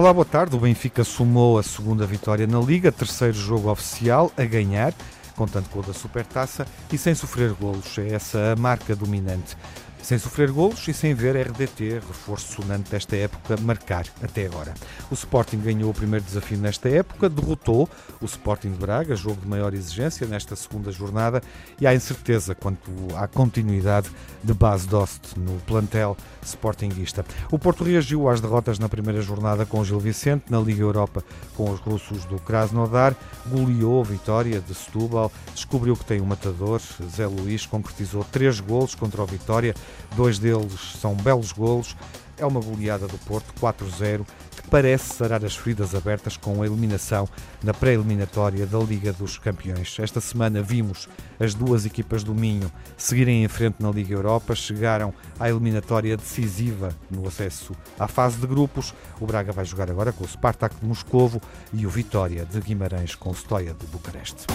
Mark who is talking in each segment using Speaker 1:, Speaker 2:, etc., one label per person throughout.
Speaker 1: Olá, boa tarde. O Benfica somou a segunda vitória na Liga, terceiro jogo oficial a ganhar, contando com o da Supertaça e sem sofrer golos. É essa a marca dominante sem sofrer golos e sem ver RDT, reforço sonante desta época, marcar até agora. O Sporting ganhou o primeiro desafio nesta época, derrotou o Sporting de Braga, jogo de maior exigência nesta segunda jornada, e há incerteza quanto à continuidade de base Dost no plantel sportinguista. O Porto reagiu às derrotas na primeira jornada com o Gil Vicente, na Liga Europa com os russos do Krasnodar, goleou a vitória de Setúbal, descobriu que tem um matador, Zé Luís concretizou três golos contra o Vitória, Dois deles são belos golos. É uma goleada do Porto, 4-0, que parece sarar as feridas abertas com a eliminação na pré-eliminatória da Liga dos Campeões. Esta semana vimos as duas equipas do Minho seguirem em frente na Liga Europa, chegaram à eliminatória decisiva no acesso à fase de grupos. O Braga vai jogar agora com o Spartak de Moscovo e o Vitória de Guimarães com o Stoia de Bucareste.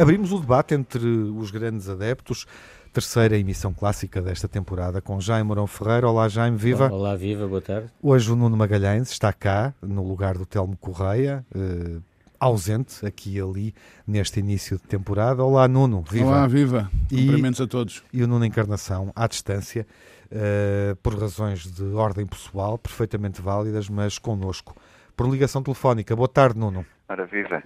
Speaker 1: Abrimos o debate entre os grandes adeptos. Terceira emissão clássica desta temporada com Jaime Mourão Ferreira. Olá, Jaime, viva.
Speaker 2: Olá, viva, boa tarde.
Speaker 1: Hoje o Nuno Magalhães está cá, no lugar do Telmo Correia, eh, ausente aqui e ali neste início de temporada. Olá, Nuno, viva.
Speaker 3: Olá, viva. Cumprimentos e, a todos.
Speaker 1: E o Nuno Encarnação, à distância, eh, por razões de ordem pessoal, perfeitamente válidas, mas connosco, por ligação telefónica. Boa tarde, Nuno.
Speaker 4: Ora, viva.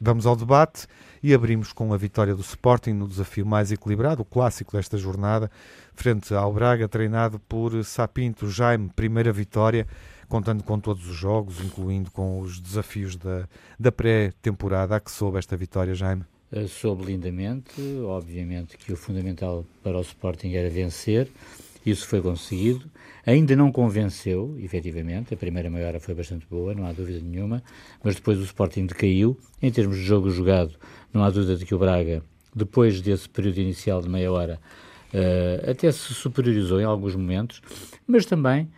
Speaker 1: Vamos ao debate e abrimos com a vitória do Sporting no desafio mais equilibrado, o clássico desta jornada, frente ao Braga, treinado por Sapinto Jaime, primeira vitória, contando com todos os jogos, incluindo com os desafios da, da pré-temporada. A que soube esta vitória, Jaime?
Speaker 2: Eh, soube lindamente, obviamente que o fundamental para o Sporting era vencer, isso foi conseguido. Ainda não convenceu, efetivamente, a primeira meia hora foi bastante boa, não há dúvida nenhuma, mas depois o Sporting decaiu. Em termos de jogo jogado, não há dúvida de que o Braga, depois desse período inicial de meia hora, uh, até se superiorizou em alguns momentos, mas também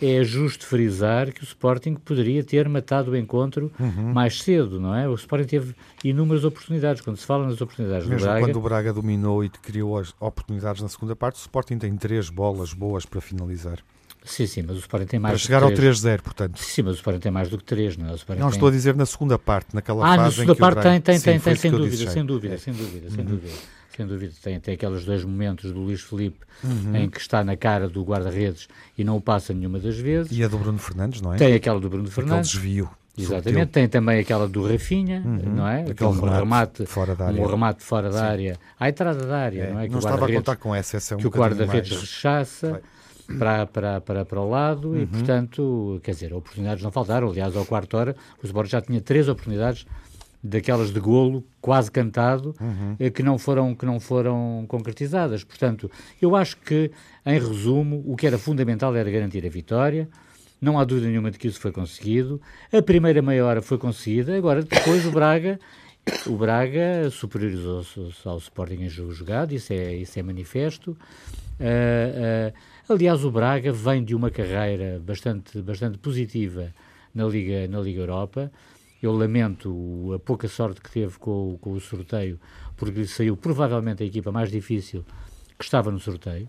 Speaker 2: é justo frisar que o Sporting poderia ter matado o encontro uhum. mais cedo, não é? O Sporting teve inúmeras oportunidades. Quando se fala nas oportunidades
Speaker 1: Mesmo
Speaker 2: do Braga...
Speaker 1: quando o Braga dominou e criou as oportunidades na segunda parte, o Sporting tem três bolas boas para finalizar.
Speaker 2: Sim, sim, mas o Sporting tem mais
Speaker 1: Para chegar
Speaker 2: ao
Speaker 1: 3-0, portanto.
Speaker 2: Sim, mas o Sporting tem mais do que 3, não é? O
Speaker 1: Sporting não, tem... estou a dizer na segunda parte, naquela
Speaker 2: ah,
Speaker 1: fase
Speaker 2: na segunda parte
Speaker 1: tem,
Speaker 2: tem,
Speaker 1: tem,
Speaker 2: tem, sem dúvida, sem dúvida, é. sem dúvida, sem uhum. dúvida. Sem dúvida, tem, tem aqueles dois momentos do Luís Felipe uhum. em que está na cara do guarda-redes e não o passa nenhuma das vezes.
Speaker 1: E a do Bruno Fernandes, não é?
Speaker 2: Tem aquela do Bruno Fernandes.
Speaker 1: Aquele desvio.
Speaker 2: Exatamente, tem também aquela do Rafinha, uhum. não é?
Speaker 1: Aquele um remate, fora da área.
Speaker 2: Um remate fora da Sim. área, à entrada da área, é. não é?
Speaker 1: Que não estava a contar com essa, essa é um
Speaker 2: Que o guarda-redes rechaça. Vai para, para, para, para o lado uhum. e, portanto, quer dizer, oportunidades não faltaram. Aliás, ao quarto hora, o Sport já tinha três oportunidades daquelas de golo quase cantado uhum. Eh, que não foram que não foram concretizadas. Portanto, eu acho que em resumo o que era fundamental era garantir a vitória. Não há dúvida nenhuma de que isso foi conseguido. A primeira meia hora foi conseguida. Agora depois o Braga o Braga superiorizou-se ao Sporting em jogo jogado. Isso é isso é manifesto. Uh, uh, Aliás, o Braga vem de uma carreira bastante, bastante positiva na Liga, na Liga Europa. Eu lamento a pouca sorte que teve com, com o sorteio, porque lhe saiu provavelmente a equipa mais difícil que estava no sorteio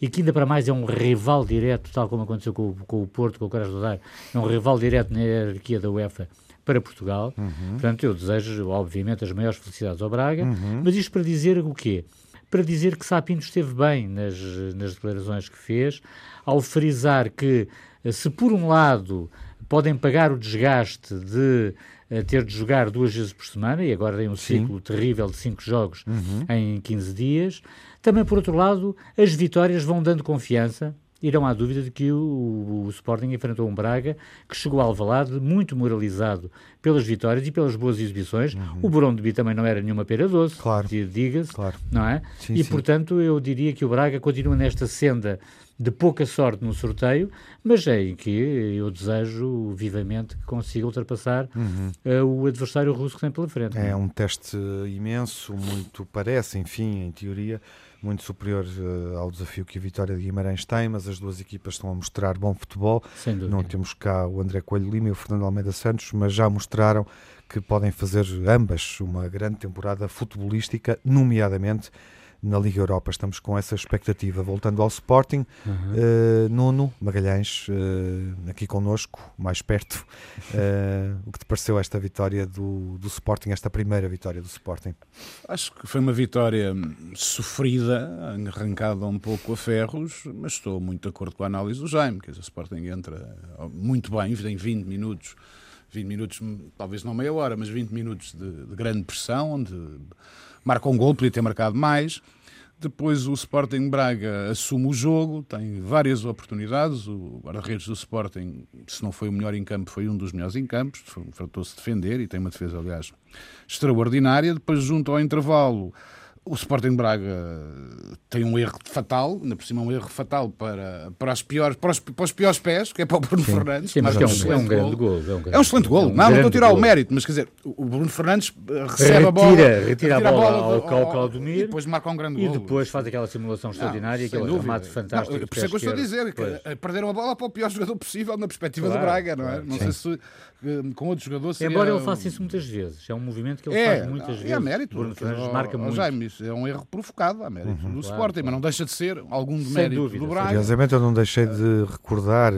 Speaker 2: e que ainda para mais é um rival direto, tal como aconteceu com, com o Porto, com o Krasnodar, é um rival direto na hierarquia da UEFA para Portugal. Uhum. Portanto, eu desejo, obviamente, as maiores felicidades ao Braga, uhum. mas isto para dizer o quê? Para dizer que Sapinto esteve bem nas, nas declarações que fez, ao frisar que, eh, se por um lado podem pagar o desgaste de uh, ter de jogar duas vezes por semana, e agora tem um Sim. ciclo terrível de cinco jogos uhum. em 15 dias, também por outro lado, as vitórias vão dando confiança e não há dúvida de que o, o, Sporting enfrentou um Braga que chegou ao Alvalade muito moralizado pelas vitórias e pelas boas exibições. Uhum. O Burão de Bi também não era nenhuma pera doce,
Speaker 1: claro.
Speaker 2: diga-se,
Speaker 1: claro.
Speaker 2: não é? Sim, e, sim. portanto, eu diria que o Braga continua nesta senda de pouca sorte no sorteio, mas é em que eu desejo vivamente que consiga ultrapassar uhum. uh, o adversário russo que tem pela frente.
Speaker 1: É um teste imenso, muito parece, enfim, em teoria, muito superior uh, ao desafio que a Vitória de Guimarães tem, mas as duas equipas estão a mostrar bom futebol. Não temos cá o André Coelho Lima e o Fernando Almeida Santos, mas já mostraram que podem fazer ambas uma grande temporada futebolística, nomeadamente na Liga Europa. Estamos com essa expectativa. Voltando ao Sporting, uhum. uh, Nuno Magalhães, uh, aqui connosco, mais perto, uh, o que te pareceu esta vitória do, do Sporting, esta primeira vitória do Sporting?
Speaker 3: Acho que foi uma vitória sofrida, arrancada um pouco a ferros, mas estou muito de acordo com a análise do Jaime, que o Sporting entra muito bem, em 20 minutos 20 minutos, talvez não meia hora, mas 20 minutos de, de grande pressão, onde marca um gol, podia ter marcado mais. Depois o Sporting Braga assume o jogo, tem várias oportunidades. O guarda-redes do Sporting, se não foi o melhor em campo, foi um dos melhores em campo. Fartou-se defender e tem uma defesa, aliás, extraordinária. Depois, junto ao intervalo, o Sporting Braga tem um erro fatal, ainda por cima um erro fatal para, para, as piores, para, os, para os piores pés, que é para o Bruno Sim. Fernandes.
Speaker 2: Sim, mas é um, é um grande gol. É um,
Speaker 3: é um excelente gol. É um não, não estou a tirar gol. o mérito, mas quer dizer, o Bruno Fernandes recebe retira, a bola,
Speaker 2: retira, retira a bola, ao, ao Claudemir
Speaker 3: e depois marca um grande
Speaker 2: gol. E depois faz aquela simulação extraordinária, aquele remate fantástico. Não,
Speaker 3: por isso é que eu estou a dizer, que perderam a bola para o pior jogador possível na perspectiva claro, do Braga, não é? Claro, não sei se com outros jogadores.
Speaker 2: Seria... Embora ele faça isso muitas vezes, é um movimento que ele é, faz muitas vezes. É
Speaker 3: mérito.
Speaker 2: Bruno Fernandes marca muito.
Speaker 3: Jaime, é um erro provocado, há mérito uhum. do claro, Sporting, claro. mas não deixa de ser algum de mérito dúvida,
Speaker 1: do Braga. Curiosamente, eu não deixei de recordar,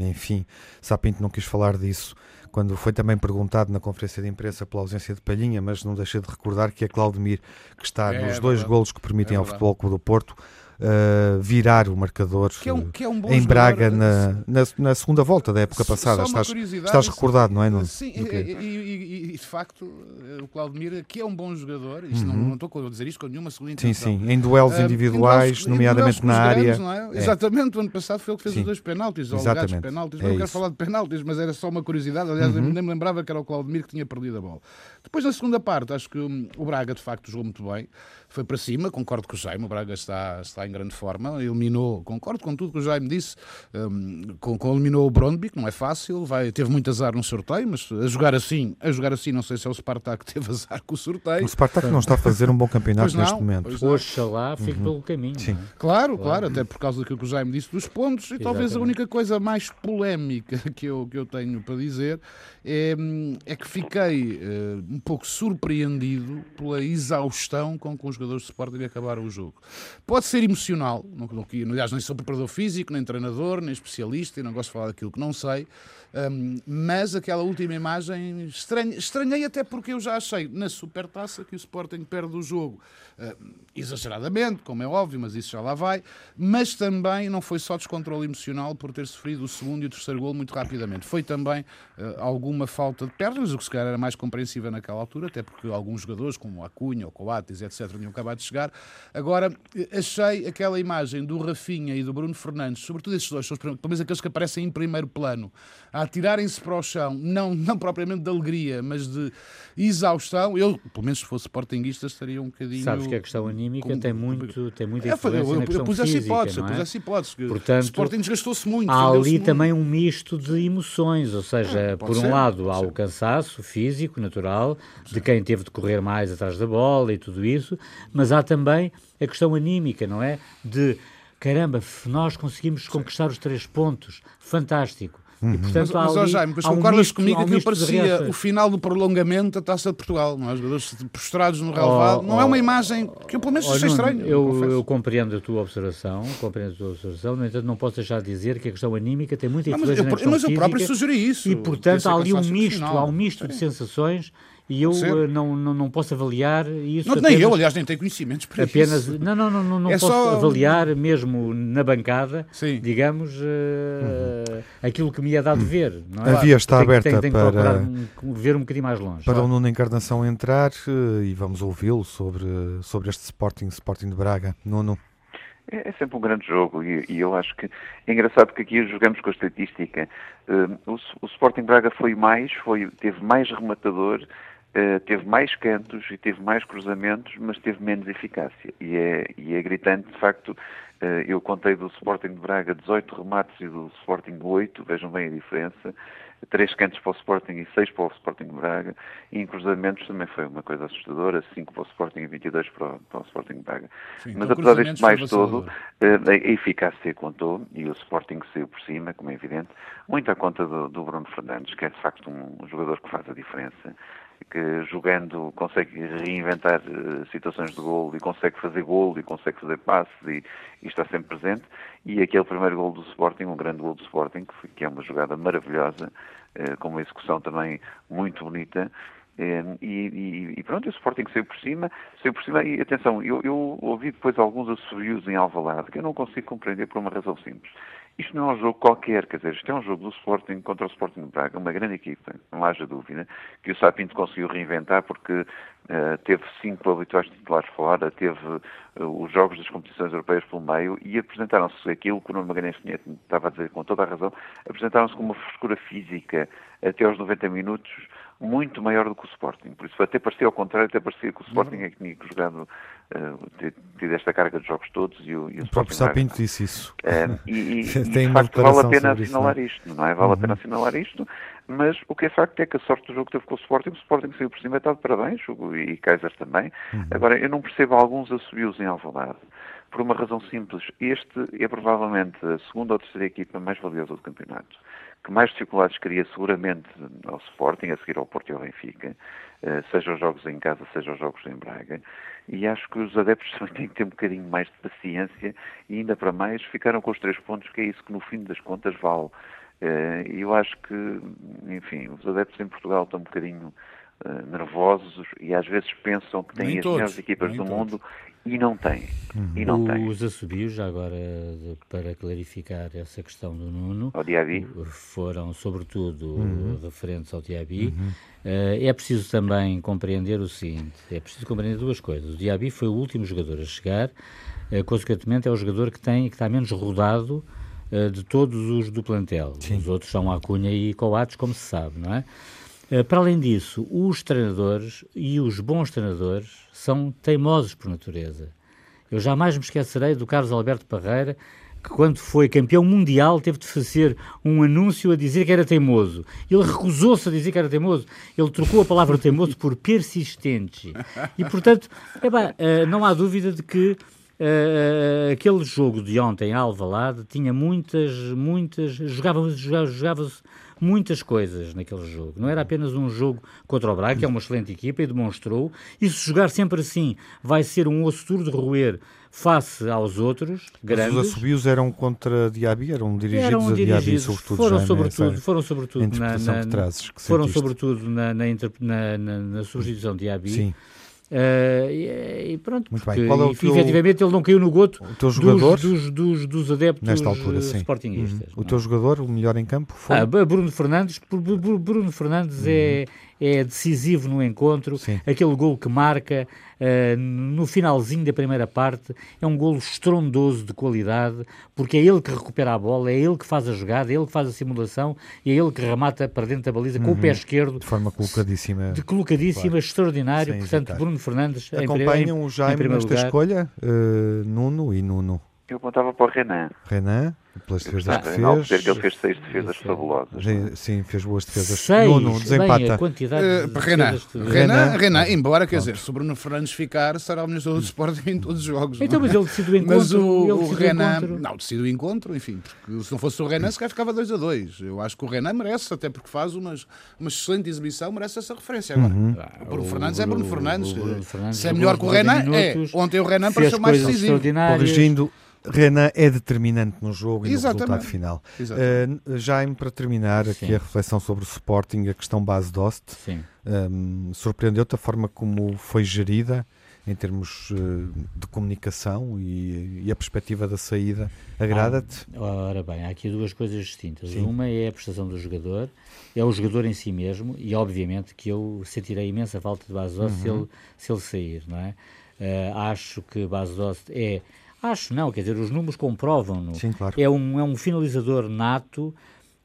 Speaker 1: enfim, Sapinto não quis falar disso quando foi também perguntado na conferência de imprensa pela ausência de Palhinha, mas não deixei de recordar que é Claudemir que está é, nos é dois golos que permitem é ao Futebol Clube do Porto uh, virar o marcador
Speaker 3: que é um, que é um
Speaker 1: em Braga na, na, na, segunda volta da época passada. Estás, estás recordado, não é?
Speaker 3: Sim, e, e, e, de facto, o Claudemir, que é um bom jogador, isto uhum. não, não estou a dizer isto com nenhuma segunda intenção.
Speaker 1: Sim, sim, em duelos uh, individuais, em nomeadamente em na área.
Speaker 3: É? É. Exatamente, o ano passado foi ele que fez sim. os dois penaltis, ou Exatamente. penaltis. É não isso. quero falar de penaltis, mas era só uma curiosidade. Aliás, uhum. nem me lembrava que era o Claudemir que tinha perdido a bola. Depois, na segunda parte, acho que o Braga, de facto, jogou muito bem foi para cima, concordo com o Jaime, o Braga está, está em grande forma, eliminou, concordo com tudo que o Jaime disse, um, com, com, eliminou o Brondby, que não é fácil, vai, teve muito azar no sorteio, mas a jogar assim, a jogar assim, não sei se é o Spartak que teve azar com o sorteio.
Speaker 1: O Spartak não está a fazer um bom campeonato neste momento.
Speaker 2: Oxalá fique uhum. pelo caminho. Sim.
Speaker 3: Claro, claro, claro, até por causa daquilo que o Jaime disse dos pontos, e Exatamente. talvez a única coisa mais polémica que eu, que eu tenho para dizer é, é que fiquei uh, um pouco surpreendido pela exaustão com que os jogadores de Sporting acabaram o jogo. Pode ser emocional, não, não, aliás, nem sou preparador físico, nem treinador, nem especialista, e não gosto de falar daquilo que não sei, um, mas aquela última imagem estranhei, até porque eu já achei na Supertaça que o Sporting perde o jogo uh, exageradamente, como é óbvio, mas isso já lá vai, mas também não foi só descontrole emocional por ter sofrido o segundo e o terceiro gol muito rapidamente. Foi também uh, alguma falta de pernas, o que se calhar era mais compreensível naquela altura, até porque alguns jogadores, como o Acunha, o Coates, etc., tinham acabado de chegar. Agora, achei aquela imagem do Rafinha e do Bruno Fernandes, sobretudo esses dois, pelo menos aqueles que aparecem em primeiro plano, a atirarem-se para o chão, não, não propriamente de alegria, mas de exaustão. Eu, pelo menos se fosse sportinguista, estaria um bocadinho.
Speaker 2: Sabes que a questão anímica tem muito, tem muita influência
Speaker 3: eu, eu,
Speaker 2: na questão
Speaker 3: eu pus
Speaker 2: essa
Speaker 3: hipótese,
Speaker 2: é? eu
Speaker 3: pus essa hipótese.
Speaker 2: Portanto, o
Speaker 3: Sporting desgastou-se muito.
Speaker 2: Há ali também um misto de emoções, ou seja, ah, por um ser, lado há ser. o cansaço físico, natural, de quem teve de correr mais atrás da bola e tudo isso, mas há também a questão anímica, não é? De caramba, nós conseguimos conquistar os três pontos, fantástico.
Speaker 3: Uhum. E, portanto, mas, mas Jaime, mas concordas um comigo que um parecia o final do prolongamento da Taça de Portugal, não é? Os jogadores prostrados no relevado, oh, não oh, é uma imagem que eu pelo menos oh, achei estranho.
Speaker 2: Eu, eu, compreendo a tua observação, compreendo a tua observação, no entanto não posso deixar de dizer que a questão anímica tem muita influência
Speaker 3: não,
Speaker 2: mas eu,
Speaker 3: mas
Speaker 2: eu
Speaker 3: próprio sugeri isso.
Speaker 2: E portanto há ali um misto, há um misto de sensações e eu uh, não, não, não posso avaliar isso.
Speaker 3: Não, apenas, nem eu, aliás, nem tenho conhecimentos para
Speaker 2: apenas,
Speaker 3: isso.
Speaker 2: Não, não, não, não, não é posso só... avaliar mesmo na bancada, Sim. digamos, uh, uhum. aquilo que me é dado ver. Não é?
Speaker 1: A via está aberta tem, tem, tem para
Speaker 2: ver um bocadinho mais longe.
Speaker 1: Para o Nuno Encarnação entrar uh, e vamos ouvi-lo sobre, sobre este Sporting, Sporting de Braga. Nuno.
Speaker 4: É, é sempre um grande jogo e, e, eu acho que é engraçado que aqui jogamos com a estatística. Uh, o, o Sporting Braga foi mais, foi, teve mais rematador, Uh, teve mais cantos e teve mais cruzamentos, mas teve menos eficácia. E é, e é gritante, de facto, uh, eu contei do Sporting de Braga 18 remates e do Sporting 8, vejam bem a diferença, 3 cantos para o Sporting e 6 para o Sporting de Braga, e em cruzamentos também foi uma coisa assustadora, 5 para o Sporting e 22 para o, para o Sporting de Braga. Sim, mas então, apesar deste mais todo, uh, a eficácia contou, e o Sporting saiu por cima, como é evidente, muito à conta do, do Bruno Fernandes, que é de facto um jogador que faz a diferença, que jogando consegue reinventar uh, situações de golo e consegue fazer golo e consegue fazer passes e, e, está sempre presente. E aquele primeiro gol do Sporting, um grande gol do Sporting, que, que é uma jogada maravilhosa, uh, com uma execução também muito bonita. Uh, e, e, pronto, o Sporting saiu por cima, saiu por cima, e atenção, eu, eu ouvi depois alguns assobios em Alvalade que eu não consigo compreender por uma razão simples. Isto não é um jogo qualquer, quer dizer, isto é um jogo do Sporting contra o Sporting de Braga, uma grande equipa, não haja dúvida, que o Sapinto conseguiu reinventar porque uh, teve cinco habituais titulares fora, teve uh, os jogos das competições europeias pelo meio e apresentaram-se aquilo que o Nuno Magalhães estava a dizer com toda a razão, apresentaram-se com uma frescura física até aos 90 minutos, muito maior do que o Sporting. Por isso até parecia ao contrário, até parecia que o Sporting é que tinha jogado, uh, tido esta carga de jogos todos e o, e
Speaker 1: o, o próprio Sapinto disse isso.
Speaker 4: Uh, e, e, e de facto vale a pena assinalar isso? É? isto, não é? Vale uhum. a pena assinalar isto, mas o que é facto é que a sorte do jogo teve com o Sporting, o Sporting saiu por cima e está de parabéns, e Kaiser também. Uhum. Agora, eu não percebo alguns assobios em Alvalade, por uma razão simples. Este é provavelmente a segunda ou terceira equipa mais valiosa do campeonato que mais dificuldades cria seguramente ao Sporting, a seguir ao Porto e ao Benfica, eh, seja os jogos em casa, seja os jogos em Braga, e acho que os adeptos também têm que ter um bocadinho mais de paciência e ainda para mais ficaram com os três pontos, que é isso que no fim das contas vale. Eh, e eu acho que, enfim, os adeptos em Portugal estão um bocadinho eh, nervosos e às vezes pensam que têm nem as todos, melhores equipas do todos. mundo e não têm. Uhum. E não têm.
Speaker 2: Os assobios, já agora para clarificar essa questão do Nuno, foram sobretudo uhum. referentes ao Diaby. Uhum. Uh, é preciso também compreender o seguinte: é preciso compreender duas coisas. O Diaby foi o último jogador a chegar, uh, consequentemente é o jogador que tem que está menos rodado uh, de todos os do plantel. Sim. Os outros são Acunha e Coates, como se sabe, não é? Para além disso, os treinadores e os bons treinadores são teimosos por natureza. Eu jamais me esquecerei do Carlos Alberto Parreira, que quando foi campeão mundial teve de fazer um anúncio a dizer que era teimoso. Ele recusou-se a dizer que era teimoso. Ele trocou a palavra teimoso por persistente. E, portanto, é não há dúvida de que Uh, aquele jogo de ontem, Alvalade, tinha muitas, muitas, jogava-se jogava, jogava muitas coisas naquele jogo. Não era apenas um jogo contra o Braga, que é uma excelente equipa e demonstrou. E se jogar sempre assim, vai ser um osso duro de roer face aos outros grandes.
Speaker 1: Mas os assobios eram contra Diaby, eram dirigidos eram a Diaby, sobretudo.
Speaker 2: Foram
Speaker 1: já,
Speaker 2: sobretudo,
Speaker 1: né?
Speaker 2: foram sobretudo na, na,
Speaker 1: trazes,
Speaker 2: foram sobretudo na, na, na, na substituição de Diaby. Sim. Uh, e, e, pronto, Muito porque, bem. Qual é o teu, efetivamente ele não caiu no goto o teu jogador, dos, dos, dos, dos adeptos nesta altura, sim. sportinguistas.
Speaker 1: Uhum. O teu jogador, o melhor em campo, foi?
Speaker 2: Ah, Bruno Fernandes. Bruno Fernandes uhum. é é decisivo no encontro, Sim. aquele gol que marca uh, no finalzinho da primeira parte, é um golo estrondoso de qualidade, porque é ele que recupera a bola, é ele que faz a jogada, é ele que faz a simulação e é ele que remata para dentro da baliza uhum. com o pé uhum. esquerdo.
Speaker 1: De forma colocadíssima.
Speaker 2: De colocadíssima, claro. extraordinário. Sem Portanto, hesitar. Bruno Fernandes
Speaker 1: Acompanham o Jaime nesta lugar. escolha, uh, Nuno e Nuno.
Speaker 4: Eu apontava para o Renan.
Speaker 1: Renan, pelas defesas que fez.
Speaker 4: Não, que ele fez seis defesas fabulosas.
Speaker 1: Sim, fez boas defesas.
Speaker 2: Seis, Nuno, desempata. Bem, a quantidade uh,
Speaker 3: de Renan, de... Renan, Renan, embora, quer dizer, se o Bruno Fernandes ficar, será o melhor do Sporting em todos os jogos.
Speaker 2: Então, mas ele decidiu o encontro.
Speaker 3: Mas o, o Renan, encontro. não, decidiu o encontro, enfim, porque se não fosse o Renan, se calhar ficava 2 a 2. Eu acho que o Renan merece, até porque faz umas, uma excelente exibição, merece essa referência. Agora, uhum. o Bruno Fernandes é Bruno Fernandes. Se é melhor que o Renan, é. Ontem o Renan pareceu mais decisivo.
Speaker 1: Corrigindo Renan é determinante no jogo e Exatamente. no resultado final. Uh, Jaime, para terminar Sim. aqui a reflexão sobre o Sporting, a questão base Dost, um, surpreendeu-te a forma como foi gerida em termos uh, de comunicação e, e, a perspectiva da saída agrada-te?
Speaker 2: Ah, ora bem, há aqui duas coisas distintas. Sim. Uma é a prestação do jogador, é o jogador em si mesmo e obviamente que eu sentirei imensa falta de Base uhum. se, ele, se ele sair, não é? Uh, acho que Base Dost é Acho não, quer dizer, os números comprovam-no.
Speaker 1: Sim, claro.
Speaker 2: É um, é um finalizador nato.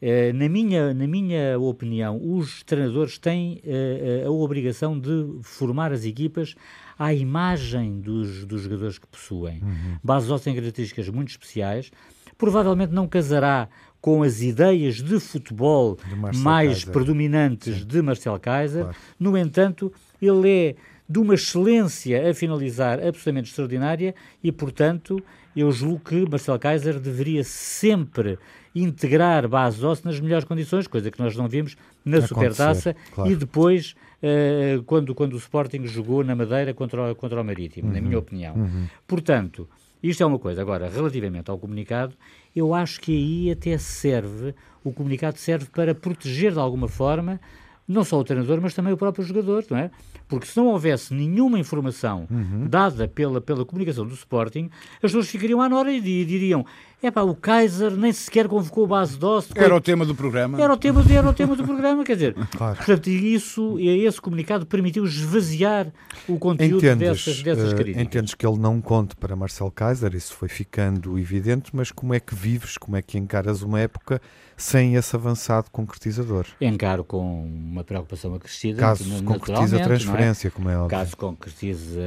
Speaker 2: Eh, na, minha, na minha opinião, os treinadores têm eh, a obrigação de formar as equipas à imagem dos, dos jogadores que possuem. Uhum. Basos tem características muito especiais. Provavelmente não casará com as ideias de futebol de mais Kaiser. predominantes Sim. de Marcel Kaiser. Claro. No entanto, ele é de uma excelência a finalizar absolutamente extraordinária e, portanto, eu julgo que Marcel Kaiser deveria sempre integrar base Osso nas melhores condições, coisa que nós não vimos na Supertaça claro. e depois uh, quando, quando o Sporting jogou na Madeira contra o, contra o Marítimo, uhum. na minha opinião. Uhum. Portanto, isto é uma coisa. Agora, relativamente ao comunicado, eu acho que aí até serve, o comunicado serve para proteger de alguma forma não só o treinador, mas também o próprio jogador, não é? Porque se não houvesse nenhuma informação uhum. dada pela, pela comunicação do Sporting, as pessoas ficariam à hora e diriam é pá, o Kaiser nem sequer convocou o base Dost.
Speaker 3: Era o tema do programa.
Speaker 2: Era o tema, era o tema do programa, quer dizer. Claro. Portanto, isso, esse comunicado permitiu esvaziar o conteúdo entendes, dessas, dessas uh, críticas.
Speaker 1: Entendes que ele não conte para Marcel Kaiser, isso foi ficando evidente, mas como é que vives, como é que encaras uma época sem esse avançado concretizador?
Speaker 2: Encaro com uma preocupação acrescida.
Speaker 1: Caso concretize a é? transferência, é? como é óbvio.
Speaker 2: Caso concretize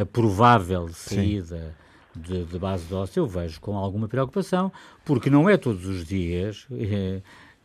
Speaker 2: a provável saída. Sim de, de base de óssea, eu vejo com alguma preocupação, porque não é todos os dias é,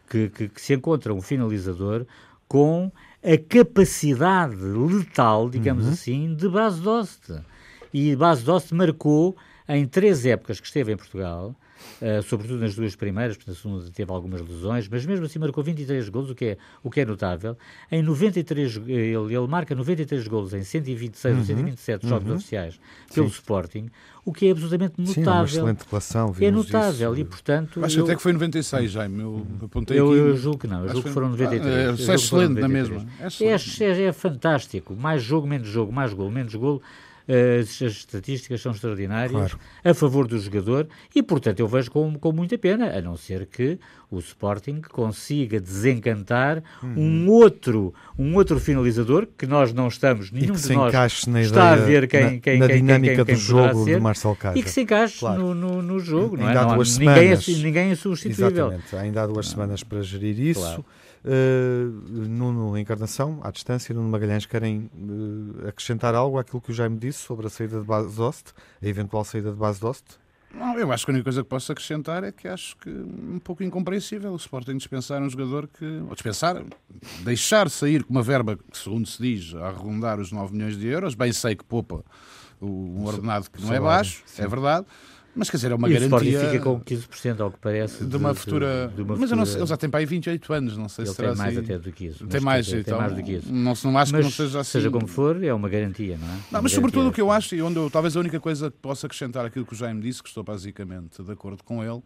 Speaker 2: que, que, que, se encontra um finalizador com a capacidade letal, digamos uhum. assim, de base de óssea. E base de óssea marcou em três épocas que esteve em Portugal, uh, sobretudo nas duas primeiras, porque na segunda teve algumas lesões, mas mesmo assim marcou 23 golos, o que é, o que é notável. Em 93, ele, ele marca 93 golos em 126 uhum. ou 127 jogos uhum. oficiais pelo Sim. Sporting, o que é absolutamente notável. Sim, uma
Speaker 1: excelente relação,
Speaker 2: É notável isso. e, portanto...
Speaker 3: Acho eu, até que foi 96, já, eu apontei
Speaker 2: eu,
Speaker 3: aqui.
Speaker 2: Eu julgo que não, eu julgo que foram 93. Ah,
Speaker 3: é, é excelente na mesma.
Speaker 2: É, é, é, fantástico. Mais jogo, menos jogo, mais gol, menos gol as estatísticas são extraordinárias claro. a favor do jogador e, portanto, eu vejo com, com muita pena, a não ser que o Sporting consiga desencantar uhum. um outro um outro finalizador que nós não estamos, nenhum de nós
Speaker 1: na
Speaker 2: está
Speaker 1: ideia,
Speaker 2: a ver quem,
Speaker 1: na,
Speaker 2: quem,
Speaker 1: na
Speaker 2: quem,
Speaker 1: dinâmica
Speaker 2: quem,
Speaker 1: do jogo de Marcel Kaiser.
Speaker 2: E que se encaixe claro. no, no, no, jogo, não
Speaker 1: é?
Speaker 2: Ainda
Speaker 1: há duas
Speaker 2: ninguém, é
Speaker 1: semanas,
Speaker 2: é, ninguém é substituível.
Speaker 1: Exatamente, ainda há duas semanas para gerir isso. Claro. Uh, Nuno Encarnação, à distância, Nuno Magalhães, querem uh, acrescentar algo àquilo que o Jaime disse sobre a saída de base Dost, a eventual saída de base Dost?
Speaker 3: Não, eu acho que a única coisa que posso acrescentar é que acho que um pouco incompreensível o Sporting dispensar um jogador que. ou dispensar, deixar sair com uma verba que, segundo se diz, a arredondar os 9 milhões de euros. Bem sei que poupa um ordenado que não é baixo, é verdade mas quer dizer, é uma
Speaker 2: e
Speaker 3: garantia.
Speaker 2: O fica com 15% ao que parece.
Speaker 3: De, uma futura. De, de uma mas futura... eu não sei, ele já tem para aí 28 anos, não sei
Speaker 2: ele
Speaker 3: se será
Speaker 2: tem mais
Speaker 3: assim.
Speaker 2: até do que isso.
Speaker 3: Tem mais, então,
Speaker 2: tem mais do que isso.
Speaker 3: Não, não acho mas, que não seja assim.
Speaker 2: Seja como for, é uma garantia, não é?
Speaker 3: Não, mas sobretudo o que eu acho, e onde eu, talvez a única coisa que possa acrescentar aquilo que o Jaime disse, que estou basicamente de acordo com ele,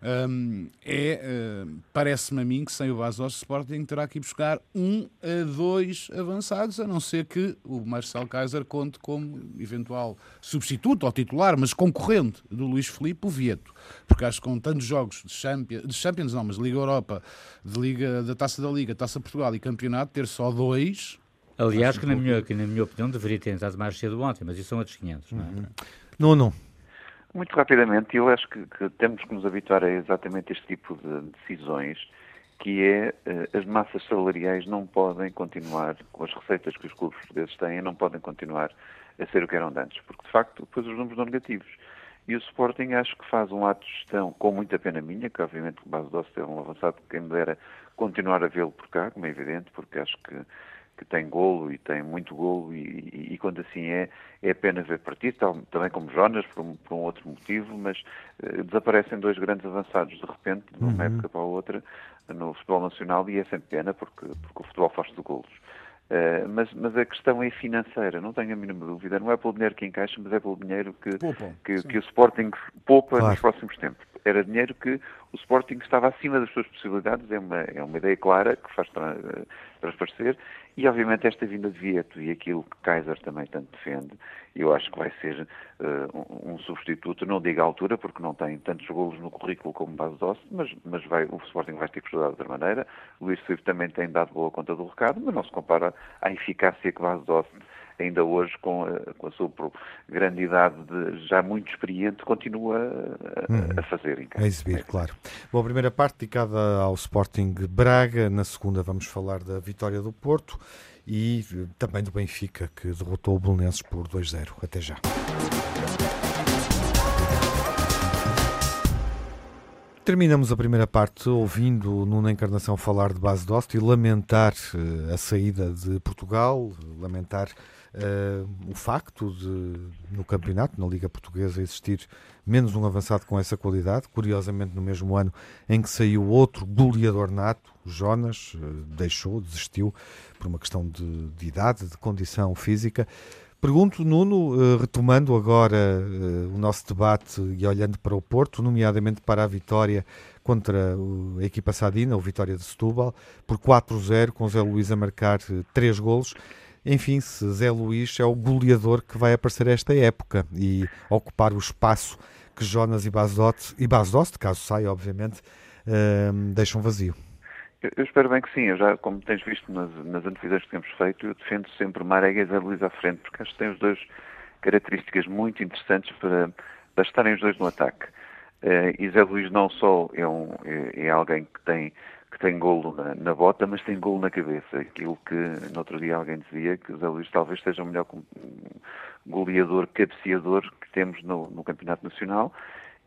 Speaker 3: um, é, uh, parece-me a mim que sem o Bastos Sporting terá que ir buscar um a dois avançados, a não ser que o Marcel Kaiser conte como eventual substituto ou titular, mas concorrente do Luís Felipe, o Vieto. Porque acho que com tantos jogos de Champions, de Champions não, mas Liga Europa, de Liga, da Taça da Liga, Taça Portugal e Campeonato, ter só dois.
Speaker 2: Aliás, que na, minha, que na minha opinião deveria ter entrado mais cedo ontem, mas isso são outros 500, não é? Uhum.
Speaker 1: Não, não.
Speaker 4: Muito rapidamente, eu acho que, que, temos que nos habituar a exatamente este tipo de decisões, que é uh, as massas salariais não podem continuar, com as receitas que os clubes portugueses têm, não podem continuar a ser o que eram antes, porque de facto depois os números são negativos. E o Sporting acho que faz um ato de gestão com muita pena minha, que obviamente o base doce é um avançado, quem me dera continuar a vê-lo por cá, como é evidente, porque acho que que tem golo e tem muito golo e, e, e, quando assim é, é pena ver partir, também como Jonas, por um, por um outro motivo, mas uh, desaparecem dois grandes avançados de repente, de uma uhum. época para a outra, no futebol nacional e é sempre pena porque, porque o futebol faz de golos. Uh, mas, mas, a questão é financeira, não tenho a mínima dúvida. Não é pelo dinheiro que encaixa, mas é pelo dinheiro que, que, que, o Sporting poupa claro. nos próximos tempos. Era dinheiro que o Sporting estava acima das suas possibilidades, é uma, é uma ideia clara que faz tra transparecer. E, obviamente, esta vinda de Vieto e aquilo que Kaiser também tanto defende, eu acho que vai ser uh, um, substituto, não digo à altura, porque não tem tantos golos no currículo como base doce, mas, mas vai, o Sporting vai ter que estudar de outra maneira. Luís Silva também tem dado boa conta do recado, mas não se compara à eficácia que base doce ainda hoje, com a, com a sua grande idade, de, já muito experiente, continua a, hum, a fazer.
Speaker 1: A exibir, claro. Bom, a primeira parte dedicada ao Sporting Braga, na segunda vamos falar da vitória do Porto e também do Benfica, que derrotou o Belenenses por 2-0. Até já. Terminamos a primeira parte ouvindo Nuno Encarnação falar de base Dost e lamentar uh, a saída de Portugal, lamentar o facto de, no campeonato, na Liga Portuguesa, existir menos um avançado com essa qualidade. Curiosamente, no mesmo ano em que saiu outro goleador nato, Jonas, uh, deixou, desistiu por uma questão de, de idade, de condição física. Pergunto, Nuno, uh, retomando agora o nosso debate e olhando para o Porto, nomeadamente para a vitória contra a equipa Sadina, o Vitória de Setúbal, por 4-0, com Zé Luís a marcar 3 golos enfim, se Zé Luís é o goleador que vai aparecer esta época e ocupar o espaço que Jonas e Basote, e caso saia, obviamente, uh, deixam vazio.
Speaker 4: Eu, espero bem que sim. Eu já, como tens visto nas, nas antevisões que temos feito, eu defendo sempre Marega e Zé Luís à frente, porque acho que tem os dois características muito interessantes para, para estarem os dois no ataque. Uh, e Zé Luís não só é, um, é, é alguém que tem que tem golo na, na, bota, mas tem golo na cabeça. Aquilo que no outro dia alguém dizia que o Zé Luís talvez seja o melhor goleador, cabeceador que temos no, no Campeonato Nacional.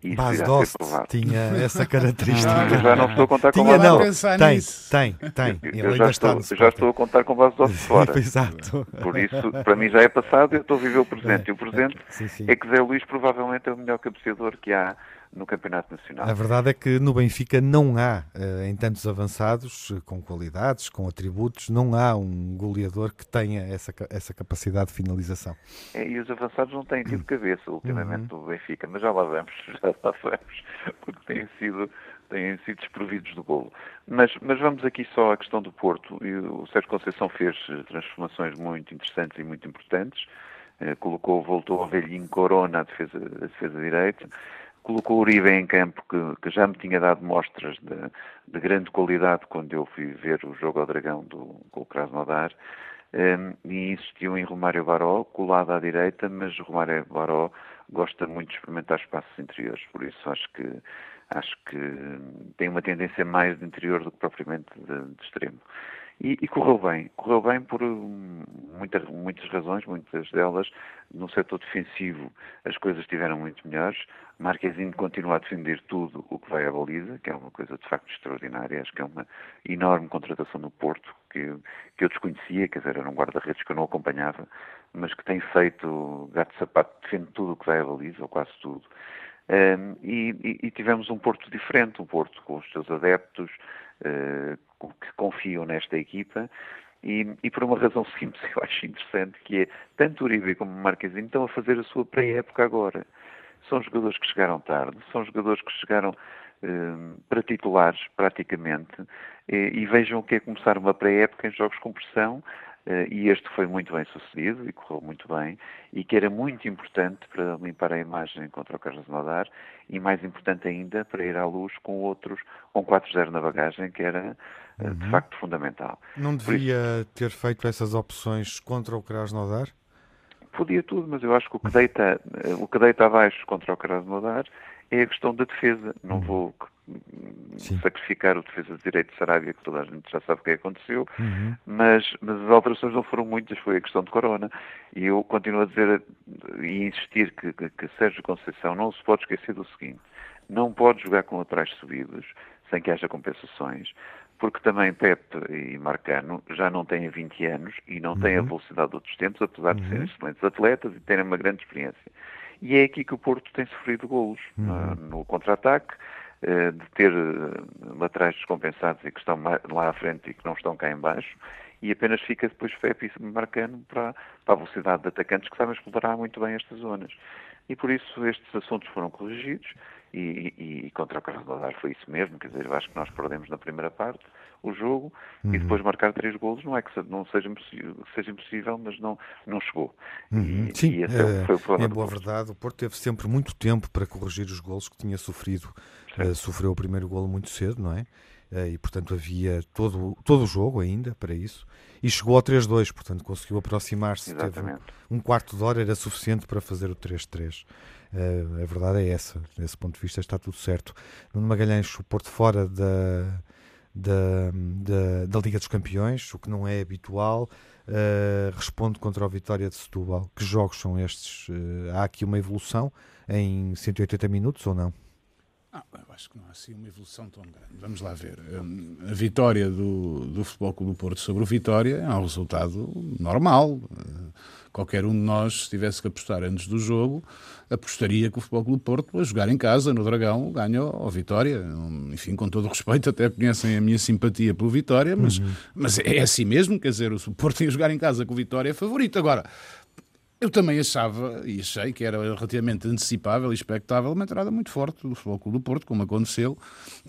Speaker 1: E Bas Dost tinha essa característica. Ah,
Speaker 4: eu já não estou a contar
Speaker 1: tinha,
Speaker 4: com
Speaker 1: não. Tem, tem, tem.
Speaker 4: Ele eu já estou, já estou a contar com Bas Dost fora.
Speaker 1: Exato.
Speaker 4: Por isso, para mim já é passado, eu estou a viver o presente. E o presente sim, sim. é que Zé Luís provavelmente é o melhor cabeceador que há no Campeonato Nacional.
Speaker 1: A verdade é que no Benfica não há, eh, em tantos avançados, eh, com qualidades, com atributos, não há um goleador que tenha essa, essa capacidade de finalização.
Speaker 4: É, e os avançados não têm tido cabeça ultimamente uhum. no Benfica, mas já lá vamos, já lá vamos, porque têm sido têm sido desprovidos do golo. Mas, mas vamos aqui só à questão do Porto. E o Sérgio Conceição fez eh, transformações muito interessantes e muito importantes. colocou, voltou ao velhinho Corona à defesa, à defesa direita colocou o Uribe em campo, que, que, já me tinha dado mostras de, de, grande qualidade quando eu fui ver o jogo ao Dragão do, com o Krasnodar, um, e insistiu em Romário Baró, colado à direita, mas Romário Baró gosta muito de experimentar espaços interiores, por isso acho que acho que tem uma tendência mais de interior do que propriamente de, de extremo. E, e, correu bem. Correu bem por hum, muita, muitas razões, muitas delas. No setor defensivo as coisas estiveram muito melhores. Marquezinho continua a defender tudo o que vai à baliza, que é uma coisa de facto extraordinária. Acho que é uma enorme contratação no Porto, que, que eu desconhecia, quer dizer, era um guarda-redes que eu não acompanhava, mas que tem feito gato-sapato, defende tudo o que vai à baliza, ou quase tudo. Um, e, e, tivemos um Porto diferente, um Porto com os seus adeptos, uh, que confiam nesta equipa e, e, por uma razão simples, eu acho interessante, que é tanto Uribe como Marquezinho estão a fazer a sua pré-época agora. São jogadores que chegaram tarde, são jogadores que chegaram eh, para titulares, praticamente, e, e, vejam o que é começar uma pré-época em jogos com pressão, eh, e este foi muito bem sucedido e correu muito bem, e que era muito importante para limpar a imagem contra o Carlos Nadar, e mais importante ainda para ir à luz com outros, com 4-0 na bagagem, que era eh, uhum. de facto fundamental.
Speaker 1: Não devia isso, ter feito essas opções contra o Krasnodar?
Speaker 4: Podia tudo, mas eu acho que o que deita, eh, o que deita abaixo contra o Krasnodar é a questão da defesa. Não uhum. vou Sim. sacrificar o defesa de direito de Sarabia, que toda a gente já sabe o que aconteceu, uhum. mas, mas as alterações não foram muitas, foi a questão de Corona. E eu continuo a dizer e insistir que, que, que Sérgio Conceição não se pode esquecer do seguinte: não pode jogar com atrás subidos sem que haja compensações, porque também Pepe e Marcano já não têm 20 anos e não têm a uhum. velocidade de outros tempos, apesar de serem uhum. excelentes atletas e terem uma grande experiência. E é aqui que o Porto tem sofrido golos, uhum. no contra-ataque, eh, de ter eh, laterais descompensados e que estão lá à frente e que não estão cá em baixo, e apenas fica depois Pepe Marcano para, para a velocidade de atacantes que sabem explorar muito bem estas zonas. E por isso estes assuntos foram corrigidos e, e, e contra o Carlos foi isso mesmo, quer dizer, eu acho que nós perdemos na primeira parte o jogo uhum. e depois marcar três golos não é que não seja impossível, seja impossível mas não, não chegou.
Speaker 1: Uhum. E, Sim, e esse é, foi o problema. É boa verdade, o Porto teve sempre muito tempo para corrigir os golos que tinha sofrido. Uh, sofreu o primeiro golo muito cedo, não é? Uh, e portanto havia todo, todo o jogo ainda para isso. E chegou ao 3-2, portanto conseguiu aproximar-se. Um, um quarto de hora era suficiente para fazer o 3-3. Uh, eh, a verdade é essa, desse ponto de vista está tudo certo. Nuno Magalhães, o Porto fora da, da, da, da, Liga dos Campeões, o que não é habitual. Uh, responde contra a vitória de Setúbal. Que jogos são estes? Uh, há aqui uma evolução em 180 minutos ou não?
Speaker 3: Ah, acho que não há assim uma evolução tão grande. Vamos lá ver. Hum, a vitória do, do Futebol Clube do Porto sobre o Vitória é um resultado normal. Qualquer um de nós, se tivesse que apostar antes do jogo, apostaria que o Futebol Clube do Porto, a jogar em casa, no Dragão, ganha ao Vitória. Enfim, com todo o respeito, até conhecem a minha simpatia pelo Vitória, mas, uhum. mas é assim mesmo, quer dizer, o Porto ia jogar em casa com o Vitória é favorito. Agora, eu também achava e achei que era relativamente antecipável e expectável uma entrada muito forte do Futebol Clube do Porto, como aconteceu,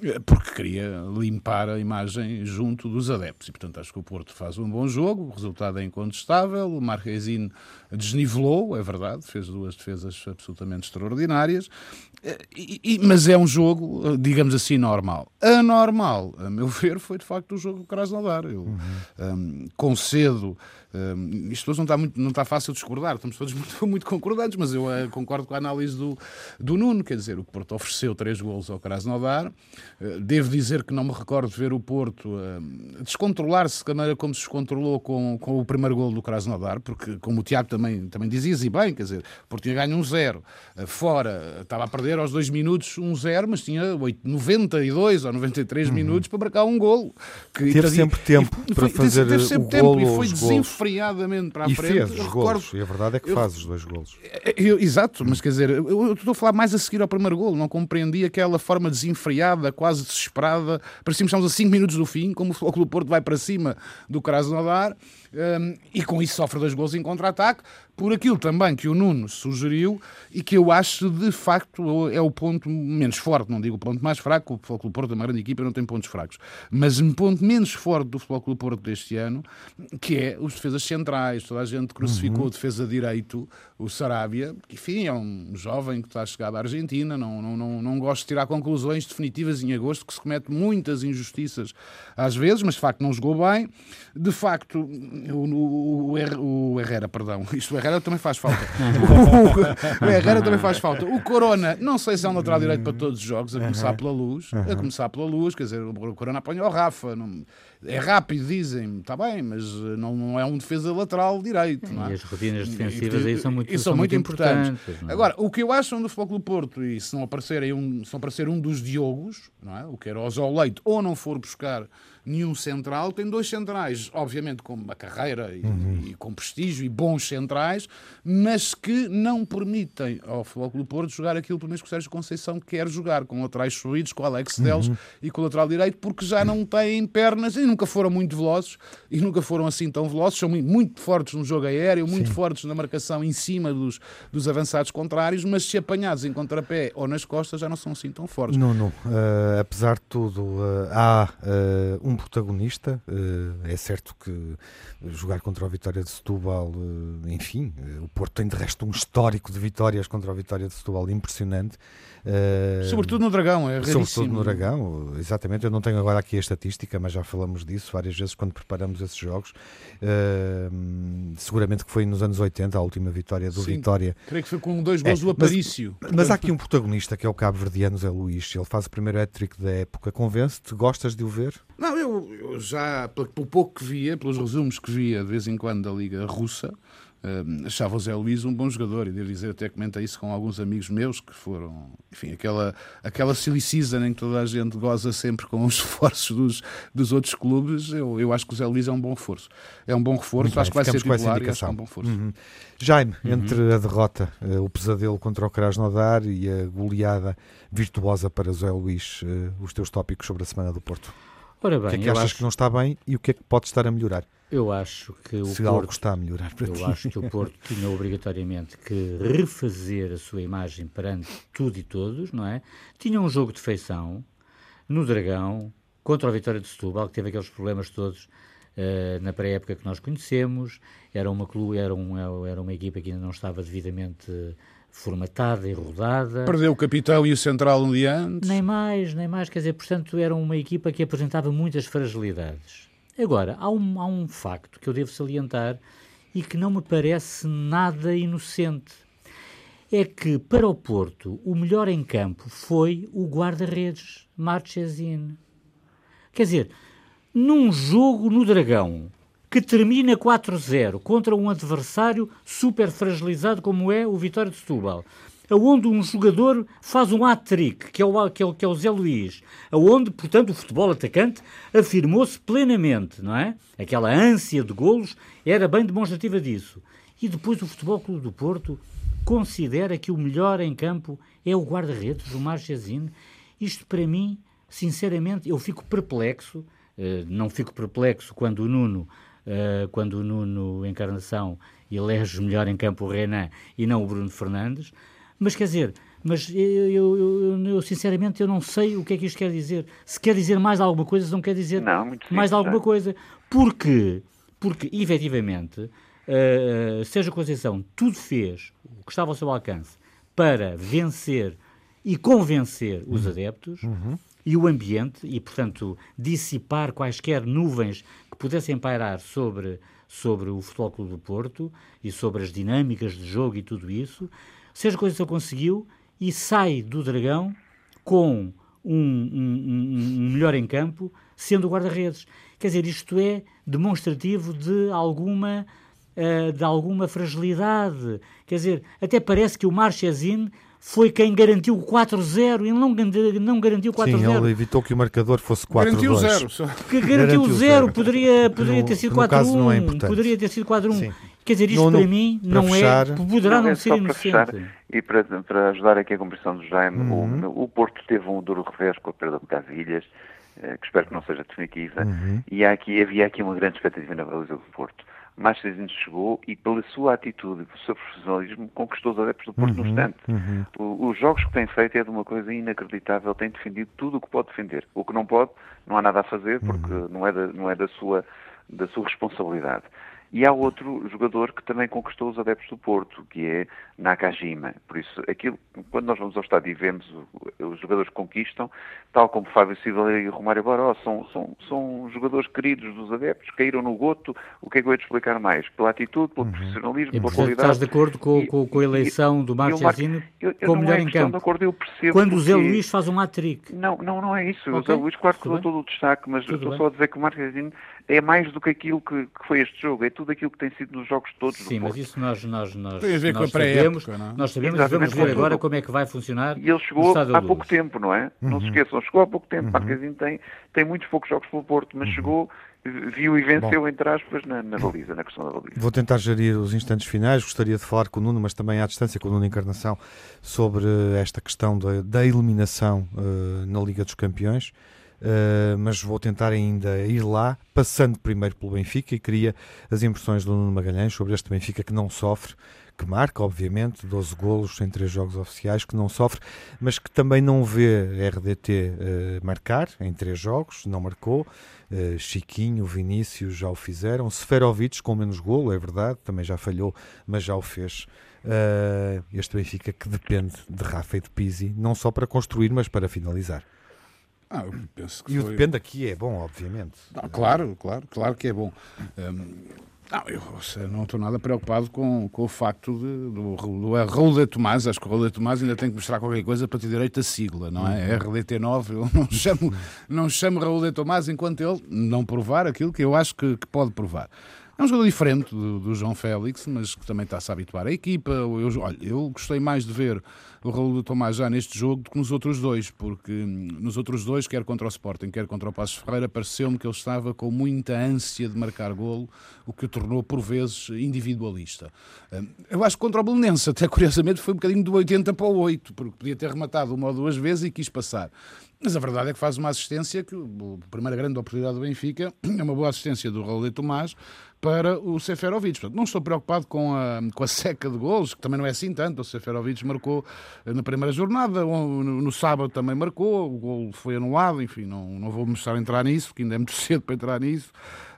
Speaker 3: eh, porque queria limpar a imagem junto dos adeptos. E, portanto, acho que o Porto faz um bom jogo, o resultado é incontestável, o Marquezine desnivelou, é verdade, fez duas defesas absolutamente extraordinárias, e, e, mas é um jogo, eh, digamos assim, normal. Anormal, a meu ver, foi de facto o jogo do Krasnodar. Eu uhum. um, concedo Uh, isto hoje não está, muito, não está fácil de discordar, estamos todos muito, muito concordantes, mas eu uh, concordo com a análise do, do Nuno, quer dizer, o Porto ofereceu três golos ao Krasnodar, uh, devo dizer que não me recordo de ver o Porto descontrolar-se da maneira como se descontrolou com, com o primeiro golo do Krasnodar, porque como o Tiago também, também dizia, e bem, quer dizer, o Porto tinha ganho um zero, fora, estava a perder aos dois minutos um zero, mas tinha 8, 92 ou 93 uhum. minutos para marcar um golo.
Speaker 1: Que, teve sempre tempo e, para fazer teve, teve sempre o tempo, e foi
Speaker 3: esfriadamente para a
Speaker 1: e
Speaker 3: frente.
Speaker 1: Fez os golos, e a verdade é que eu, faz os dois golos.
Speaker 3: Eu, exato, mas quer dizer, eu, eu, estou a falar mais a seguir ao primeiro golo, não compreendi aquela forma desenfreada, quase desesperada. Parecíamos que estamos a 5 minutos do fim, como o Clube Porto vai para cima do Krasnodar um, e com isso sofre dois gols em contra-ataque, por aquilo também que o Nuno sugeriu e que eu acho de facto é o ponto menos forte, não digo o ponto mais fraco, o Futebol Clube Porto é uma grande equipa não tem pontos fracos, mas um ponto menos forte do Futebol Clube Porto deste ano, que é os defesas centrais, toda a gente crucificou uhum. o defesa direito, o Sarabia, que enfim é um jovem que está a chegar da Argentina, não, não, não, não gosto de tirar conclusões definitivas em agosto, que se comete muitas injustiças às vezes, mas de facto não jogou bem, de facto o, o, o Herrera, perdão, isto o Herrera também faz falta. o, o Herrera também faz falta. O Corona, não sei se é um lateral direito para todos os jogos, a começar pela luz, a começar pela luz, quer dizer, o Corona apanha o Rafa, não, é rápido, dizem, está bem, mas não, não, é um defesa lateral direito. Não é?
Speaker 2: E as rotinas defensivas e, aí são muito,
Speaker 3: e são, muito importantes. importantes é? Agora, o que eu acho do Futebol do Porto, e se não aparecer, um, se não aparecer um dos Diogos, não é? o que era o Leite, ou não for buscar nenhum central, tem dois centrais, obviamente com uma carreira e, uhum. e, com prestígio e bons centrais, mas que não permitem ao Futebol Clube Porto jogar aquilo, pelo menos que o Sérgio Conceição quer jogar, com laterais fluidos, com Alex Deles uhum. e com o lateral direito, porque já não têm pernas e nunca foram muito velozes e nunca foram assim tão velozes, são muito fortes no jogo aéreo, muito Sim. fortes na marcação em cima dos, dos avançados contrários, mas se apanhados em contrapé ou nas costas já não são assim tão fortes.
Speaker 1: Não, não. Uh, apesar de tudo, uh, há uh, um protagonista. é certo que jogar contra o Vitória de Setúbal, enfim, o Porto tem de resto um histórico de vitórias contra o Vitória de Setúbal impressionante.
Speaker 3: Sobretudo no Dragão, é raríssimo.
Speaker 1: Sobretudo no Dragão, exatamente. Eu não tenho agora aqui a estatística, mas já falamos disso várias vezes quando preparamos esses jogos. Seguramente que foi nos anos 80 a última vitória do Sim, Vitória.
Speaker 3: Creio que foi com dois gols é, do Aparício.
Speaker 1: Mas, mas, há aqui um protagonista que é o Cabo Verdeano Zé Luís. Ele faz o primeiro hat-trick da época. Convence-te? Gostas de o ver?
Speaker 3: Não, eu, eu já, pelo pouco que via, pelos resumos que via de vez em quando da Liga Russa, Uh, achava o Zé Luís um bom jogador e devo dizer, até comentei isso com alguns amigos meus que foram, enfim, aquela, aquela silly season em que toda a gente goza sempre com os esforços dos, dos outros clubes. Eu, eu acho que o Zé Luís é um bom reforço. É um bom reforço, acho que vai ser titular e acho que é um bom reforço. Uhum.
Speaker 1: Jaime, uhum. entre a derrota, uh, o pesadelo contra o Krasnodar e a goleada virtuosa para o Zé Luís, uh, os teus tópicos sobre a Semana do Porto.
Speaker 2: Ora bem,
Speaker 1: o que é que achas
Speaker 2: acho...
Speaker 1: que não está bem e o que é que pode estar a melhorar?
Speaker 2: Eu acho que o
Speaker 1: Se
Speaker 2: Porto,
Speaker 1: algo está a melhorar para
Speaker 2: eu
Speaker 1: ti.
Speaker 2: acho que o Porto tinha obrigatoriamente que refazer a sua imagem perante tudo e todos, não é? Tinha um jogo de feição no Dragão contra a Vitória de Setúbal, que teve aqueles problemas todos uh, na pré-época que nós conhecemos. Era uma clube, era, um, era uma equipa que ainda não estava devidamente formatada e rodada.
Speaker 3: Perdeu o capitão e o central um dia antes.
Speaker 2: Nem mais, nem mais. Quer dizer, portanto, era uma equipa que apresentava muitas fragilidades. Agora, há um, há um facto que eu devo salientar e que não me parece nada inocente. É que, para o Porto, o melhor em campo foi o guarda-redes, Marchesin. Quer dizer, num jogo no Dragão, que termina 4-0 contra um adversário super fragilizado como é o Vitória de Setúbal, aonde um jogador faz um hat-trick, que, é o, que, é que é o Zé Luís, aonde, portanto, o futebol atacante afirmou-se plenamente, não é? Aquela ânsia de golos era bem demonstrativa disso. E depois o Futebol Clube do Porto considera que o melhor em campo é o guarda-redes, o Marchesine. Isto, para mim, sinceramente, eu fico perplexo, uh, não fico perplexo quando o Nuno, uh, quando o Nuno Encarnação elege melhor em campo o Renan e não o Bruno Fernandes, mas quer dizer, mas eu, eu, eu, eu, sinceramente eu não sei o que é que isto quer dizer. Se quer dizer mais alguma coisa, se não quer dizer
Speaker 4: não,
Speaker 2: mais alguma coisa. Porque, porque efetivamente, uh, Sérgio Conceição tudo fez o que estava ao seu alcance para vencer e convencer os uhum. adeptos uhum. e o ambiente, e portanto dissipar quaisquer nuvens pudessem pairar sobre, sobre o Futebol Clube do Porto e sobre as dinâmicas de jogo e tudo isso. Seja Conceição conseguiu e sai do Dragão com um, um, um melhor em campo, sendo guarda-redes. Quer dizer, isto é demonstrativo de alguma, uh, de alguma fragilidade. Quer dizer, até parece que o Marchesine foi quem garantiu o 4-0 e não, não garantiu 4-0.
Speaker 1: Sim, ele evitou que o marcador fosse 4-2. Garantiu 0.
Speaker 2: Que garantiu 0, poderia, poderia no, ter sido 4-1. É poderia ter sido 4-1. Quer dizer, isto no, para mim não é, fechar, é, poderá não, não é ser inocente. Fechar,
Speaker 4: e para, para ajudar aqui a compreensão do Jaime, uhum. o, o Porto teve um duro revés com a perda de Casilhas, eh, que espero que não seja definitiva, uhum. e aqui, havia aqui uma grande expectativa na baliza do Porto. Marchesino chegou e pela sua atitude e pelo seu profissionalismo conquistou os adeptos do Porto uhum, no instante. Uhum. O, os jogos que tem feito é de uma coisa inacreditável, tem defendido tudo o que pode defender. O que não pode, não há nada a fazer porque uhum. não é da, não é da sua da sua responsabilidade. E há outro jogador que também conquistou os adeptos do Porto, que é Nakajima. Por isso, aquilo, quando nós vamos ao estádio e vemos os jogadores que conquistam, tal como Fábio Silva e Romário Baró, são, são, são jogadores queridos dos adeptos, caíram no goto. O que é que eu ia te explicar mais? Pela atitude, pelo uhum. profissionalismo,
Speaker 2: e,
Speaker 4: pela qualidade.
Speaker 2: Estás de acordo com,
Speaker 4: e,
Speaker 2: com, com a eleição e, do Marchesino como melhor
Speaker 4: é
Speaker 2: em campo?
Speaker 4: Acordo, eu percebo
Speaker 2: quando o Zé Luís faz um hat-trick.
Speaker 4: Não, não, não é isso. Okay. O Zé Luís, claro que deu todo o destaque, mas estou só a dizer que o Marchesino é mais do que aquilo que, que, foi este jogo, é tudo aquilo que tem sido nos jogos todos
Speaker 2: Sim, mas isso nós, nós, nós,
Speaker 3: tem a ver
Speaker 2: nós
Speaker 3: com a
Speaker 2: sabemos, não? É? nós sabemos e vamos ver agora como é que vai funcionar
Speaker 4: E ele chegou há pouco tempo, não é? Uhum. Não se esqueçam, chegou há pouco tempo, uhum. Marquezinho tem, tem muitos poucos jogos pelo Porto, mas uhum. chegou viu e venceu, Bom, entre aspas, na, na baliza, na questão da baliza.
Speaker 1: Vou tentar gerir os instantes finais. Gostaria de falar com o Nuno, mas também à distância com o Nuno Encarnação, sobre esta questão da, da eliminação uh, na Liga dos Campeões. Uh, mas vou tentar ainda ir lá, passando primeiro pelo Benfica e queria as impressões do Nuno Magalhães sobre este Benfica que não sofre, que marca, obviamente, 12 golos em três jogos oficiais, que não sofre, mas que também não vê RDT uh, marcar em três jogos, não marcou. Uh, Chiquinho, Vinícius já o fizeram. Seferovic com menos golo, é verdade, também já falhou, mas já o fez. Uh, este Benfica que depende de Rafa e de Pizzi, não só para construir, mas para finalizar.
Speaker 3: Ah, penso que
Speaker 1: e
Speaker 3: foi...
Speaker 1: o depende aqui é bom, obviamente.
Speaker 3: Ah, claro, claro, claro que é bom. Um, não, eu não estou nada preocupado com, com o facto de, do, do Raul de Tomás. Acho que o Raul de Tomás ainda tem que mostrar qualquer coisa para ter direito a sigla, não é? Uhum. RDT9. Eu não chamo, não chamo Raul de Tomás enquanto ele não provar aquilo que eu acho que, que pode provar. É um jogador diferente do, do, João Félix, mas que também está-se a habituar à equipa. Eu, olha, eu gostei mais de ver o Raul de Tomás já neste jogo do que nos outros dois, porque hum, nos outros dois, quer contra o Sporting, quer contra o Passos Ferreira, pareceu-me que ele estava com muita ânsia de marcar golo, o que o tornou por vezes individualista. Hum, eu acho que contra o Belenense, até curiosamente, foi um bocadinho do 80 para o 8, porque podia ter rematado uma ou duas vezes e quis passar. Mas a verdade é que faz uma assistência que a primeira grande oportunidade do Benfica é uma boa assistência do Raul de Tomás para o Seferovic. Portanto, não estou preocupado com a, com a seca de golos, que também não é assim tanto. O Seferovic marcou eh, na primeira jornada, no, no sábado também marcou, o gol foi anulado, enfim, não, não vou mostrar a entrar nisso, porque ainda é muito cedo para entrar nisso.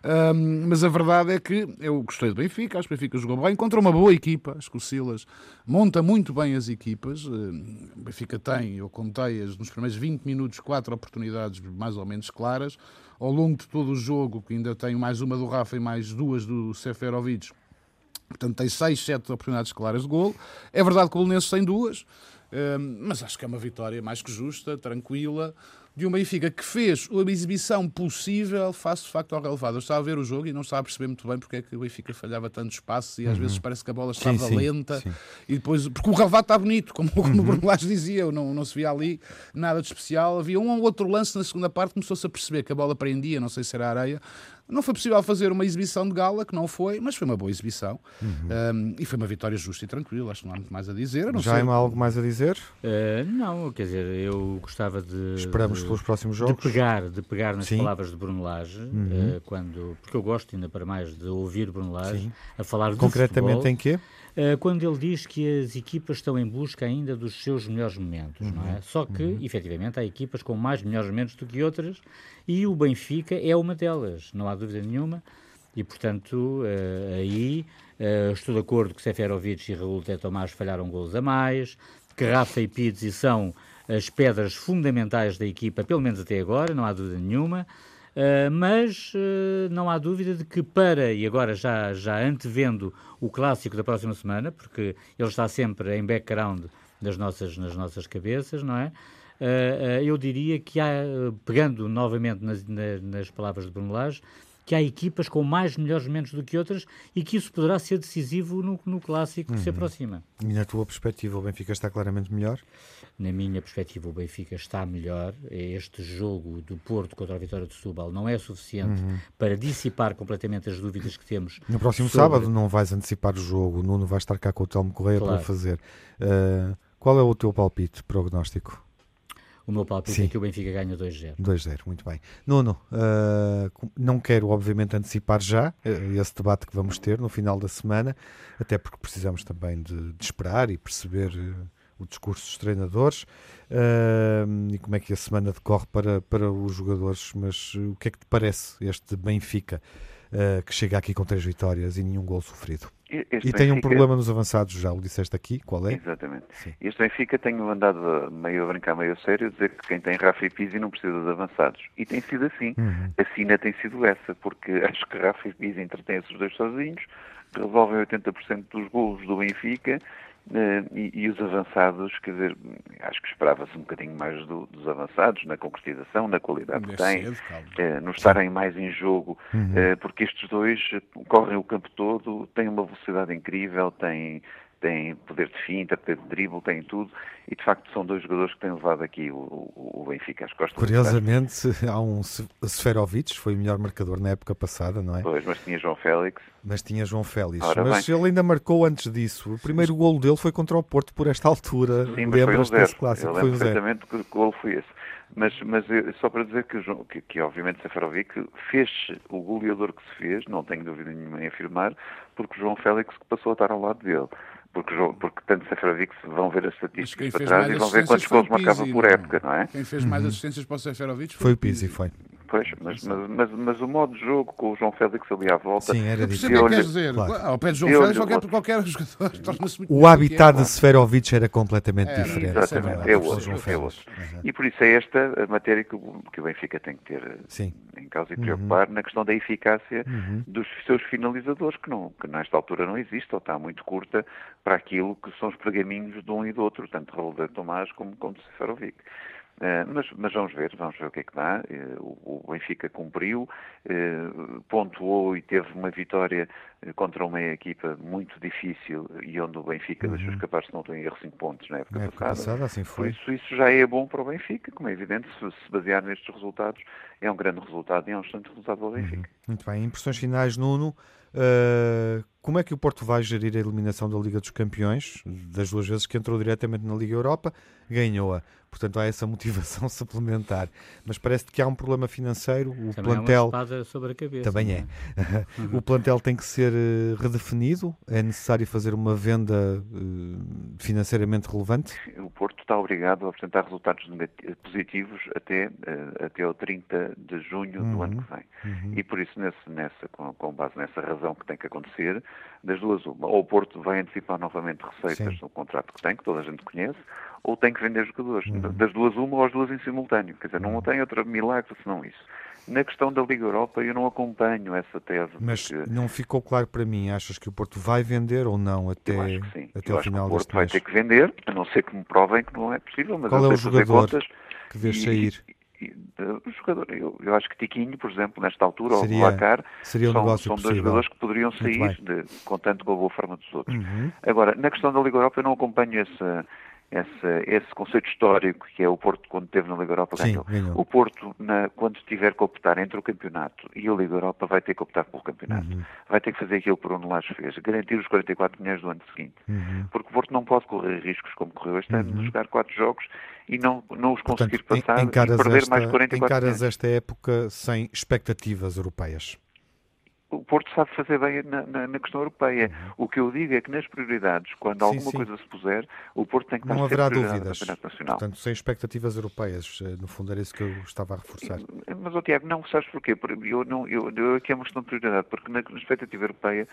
Speaker 3: Um, mas a verdade é que eu gostei do Benfica, acho que o Benfica jogou bem, encontrou uma boa equipa, acho que o Silas monta muito bem as equipas. O Benfica tem, eu contei-as nos primeiros 20 minutos, quatro oportunidades mais ou menos claras ao longo de todo o jogo, que ainda tem mais uma do Rafa e mais duas do Seferovic, portanto tem seis, sete oportunidades claras de golo. É verdade que o Belenenses tem duas, mas acho que é uma vitória mais que justa, tranquila. De um Benfica que fez a exibição possível face de facto ao relevado. Eu estava a ver o jogo e não estava a perceber muito bem porque é que o Benfica falhava tanto espaço e às uhum. vezes parece que a bola estava sim, lenta sim. e depois, porque o relevado está bonito, como, como uhum. o Bruno Lage dizia, não, não se via ali nada de especial. Havia um ou outro lance na segunda parte, começou-se a perceber que a bola prendia, não sei se era areia, não foi possível fazer uma exibição de gala, que não foi, mas foi uma boa exibição. Uhum. Um, e foi uma vitória justa e tranquila, acho que não há muito mais a dizer.
Speaker 1: Já sei... há algo mais a dizer?
Speaker 2: Uh, não, quer dizer, eu gostava de.
Speaker 1: Esperamos
Speaker 2: de,
Speaker 1: pelos próximos jogos.
Speaker 2: De pegar, de pegar nas Sim. palavras de Bruno Lage, uhum. uh, quando, porque eu gosto ainda para mais de ouvir Bruno Lage a falar de
Speaker 1: Concretamente
Speaker 2: futebol,
Speaker 1: em quê?
Speaker 2: Uh, quando ele diz que as equipas estão em busca ainda dos seus melhores momentos, uhum. não é? Só que, uhum. efetivamente, há equipas com mais melhores momentos do que outras e o Benfica é uma delas, não há dúvida nenhuma. E, portanto, uh, aí uh, estou de acordo que Seferovic e Raul Té Tomás falharam gols a mais, que Rafa e Pizzi são as pedras fundamentais da equipa, pelo menos até agora, não há dúvida nenhuma. Uh, mas uh, não há dúvida de que para, e agora já, já antevendo o clássico da próxima semana, porque ele está sempre em background das nossas, nas nossas cabeças, não é? Uh, eu diria que há, pegando novamente nas, nas palavras de Bruno Lage, que há equipas com mais melhores momentos do que outras e que isso poderá ser decisivo no, no clássico que se uhum. aproxima.
Speaker 1: E na tua perspectiva, o Benfica está claramente melhor?
Speaker 2: Na minha perspectiva, o Benfica está melhor. Este jogo do Porto contra a Vitória de Setúbal não é suficiente uhum. para dissipar completamente as dúvidas que temos.
Speaker 1: No próximo sobre... sábado não vais antecipar o jogo, o Nuno vai estar cá com o Telmo Correia claro. para fazer. Uh, qual é o teu palpite prognóstico?
Speaker 2: O meu palpite é Sim. é que o Benfica ganha 2-0.
Speaker 1: 2-0, muito bem. Nuno, uh, não quero obviamente antecipar já uh, esse debate que vamos ter no final da semana, até porque precisamos também de, de esperar e perceber uh, o discurso dos treinadores e como é que a semana decorre para, para os jogadores. Mas o que é que te parece este Benfica que chega aqui com três vitórias e nenhum gol sofrido? Este e tem Benfica... um problema nos avançados, já o disseste aqui, qual é?
Speaker 4: Exatamente. Sim. Este Benfica tem andado meio a brincar, meio a sério, a dizer que quem tem Rafa e Pizzi não precisa de avançados. E tem sido assim. Uhum. A Sina tem sido essa, porque acho que Rafa e Pizzi entretêm esses dois sozinhos, resolvem 80% dos golos do Benfica e, e, os avançados, quer dizer, acho que esperava-se um bocadinho mais do, dos avançados na concretização, na qualidade que têm, uh, no estarem mais em jogo, uhum. uh, porque estes dois correm o campo todo, têm uma velocidade incrível, têm têm poder de finta, poder de dribble, têm tudo, e de facto são dois jogadores que têm levado aqui o, o, o Benfica às costas.
Speaker 1: Curiosamente, há um Seferovic, foi o melhor marcador na época passada, não é?
Speaker 4: Pois, mas tinha João Félix.
Speaker 1: Mas tinha João Félix, Ora, mas bem. ele ainda marcou antes disso. O primeiro golo dele foi contra o Porto por esta altura.
Speaker 4: Sim, mas foi um zero. Clássico, Eu lembro perfeitamente que o golo foi esse. Mas, mas só para dizer que, que, que obviamente Seferovic fez o goleador que se fez, não tenho dúvida nenhuma em afirmar, porque João Félix passou a estar ao lado dele porque, porque tanto Seferovic vão ver as estatísticas para trás e vão ver quantos gols marcava por época, não é?
Speaker 3: Quem fez mais uhum. assistências para o Seferovic
Speaker 1: foi, foi o Pizzi, foi.
Speaker 4: Pois, mas, mas, mas, mas, o modo de jogo com o João Félix ali à volta.
Speaker 1: Sim, era
Speaker 3: diferente. O que queres dizer? Claro. Ao pé de João Félix, qualquer, qualquer jogador torna-se muito
Speaker 1: O habitat de Seferovic era completamente era, diferente.
Speaker 4: Exatamente, é outro. É outro. Uhum. E por isso é esta a matéria que o, que o Benfica tem que ter Sim. em causa e preocupar uhum. na questão da eficácia uhum. dos seus finalizadores, que, não, que nesta altura não existe ou está muito curta para aquilo que são os pergaminhos de um e do outro, tanto Raul de Tomás como, como de Seferovic. Uh, mas, mas, vamos ver, vamos ver o que é que dá. Uh, o, o, Benfica cumpriu, uh, pontuou e teve uma vitória contra uma equipa muito difícil e onde o Benfica uhum. deixou escapar, se não estou em erro, 5 pontos na época, na época passada. passada
Speaker 1: assim foi.
Speaker 4: Por isso, isso já é bom para o Benfica, como é evidente, se se basear nestes resultados, é um grande resultado e é um excelente resultado para o Benfica. Uhum.
Speaker 1: Muito bem, impressões finais, Nuno. como é que o Porto vai gerir a eliminação da Liga dos Campeões? Das duas vezes que entrou diretamente na Liga Europa, ganhou-a. Portanto, há essa motivação suplementar. Mas parece que há um problema financeiro. O
Speaker 2: também
Speaker 1: plantel.
Speaker 2: É uma sobre a cabeça,
Speaker 1: também é. é. o plantel tem que ser uh, redefinido. É necessário fazer uma venda uh, financeiramente relevante.
Speaker 4: O Porto está obrigado a apresentar resultados positivos até, uh, até o 30 de junho uhum. do ano que vem. Uhum. E por isso, nesse, nessa, com, com, base nessa razão que tem que acontecer, das duas uma. Ou o Porto vai antecipar novamente receitas Sim. no contrato que tem, que toda a gente conhece, ou tem que vender jogadores. Uhum. Das duas, uma ou as duas em simultâneo. Quer dizer, não uhum. tem outro milagre senão isso. Na questão da Liga Europa, eu não acompanho essa tese.
Speaker 1: Mas porque... não ficou claro para mim. Achas que o Porto vai vender ou não até, até
Speaker 4: eu
Speaker 1: o final
Speaker 4: que o Porto vai ter que vender, a não ser que me provem que não é possível. Mas
Speaker 1: Qual
Speaker 4: é
Speaker 1: o jogador que deixa ir?
Speaker 4: o jogador, eu, eu, acho que Tiquinho, por exemplo, nesta altura, seria, ou Lacar,
Speaker 1: seria um
Speaker 4: são, são dois jogadores que poderiam sair, de, contando com a boa forma dos outros.
Speaker 1: Uhum.
Speaker 4: Agora, na questão da Liga Europa, eu não acompanho essa esse, esse conceito histórico que é o Porto quando teve na Liga Europa
Speaker 1: ganhou. ganhou.
Speaker 4: O Porto, na, quando tiver que optar entre o campeonato e a Liga Europa, vai ter que optar pelo campeonato. Uhum. Vai ter que fazer aquilo por onde Lages fez, garantir os 44 milhões do ano seguinte.
Speaker 1: Uhum.
Speaker 4: Porque o Porto não pode correr riscos como correu este ano, de uhum. jogar quatro jogos e não, não os conseguir
Speaker 1: Portanto,
Speaker 4: passar e perder
Speaker 1: esta,
Speaker 4: mais de 44
Speaker 1: encaras
Speaker 4: milhões.
Speaker 1: esta época sem expectativas europeias
Speaker 4: o Porto sabe fazer bem na, na, na, questão europeia. Uhum. O que eu digo é que nas prioridades, quando sim, alguma sim. coisa se puser, o Porto tem que
Speaker 1: Não
Speaker 4: estar
Speaker 1: haverá dúvidas.
Speaker 4: Nacional.
Speaker 1: Portanto, sem expectativas europeias, eh, no fundo era isso que eu estava a reforçar.
Speaker 4: Mas, oh, Tiago, não, sabes porquê? Eu, não, eu, eu aqui é uma questão de prioridade, porque na, na expectativa europeia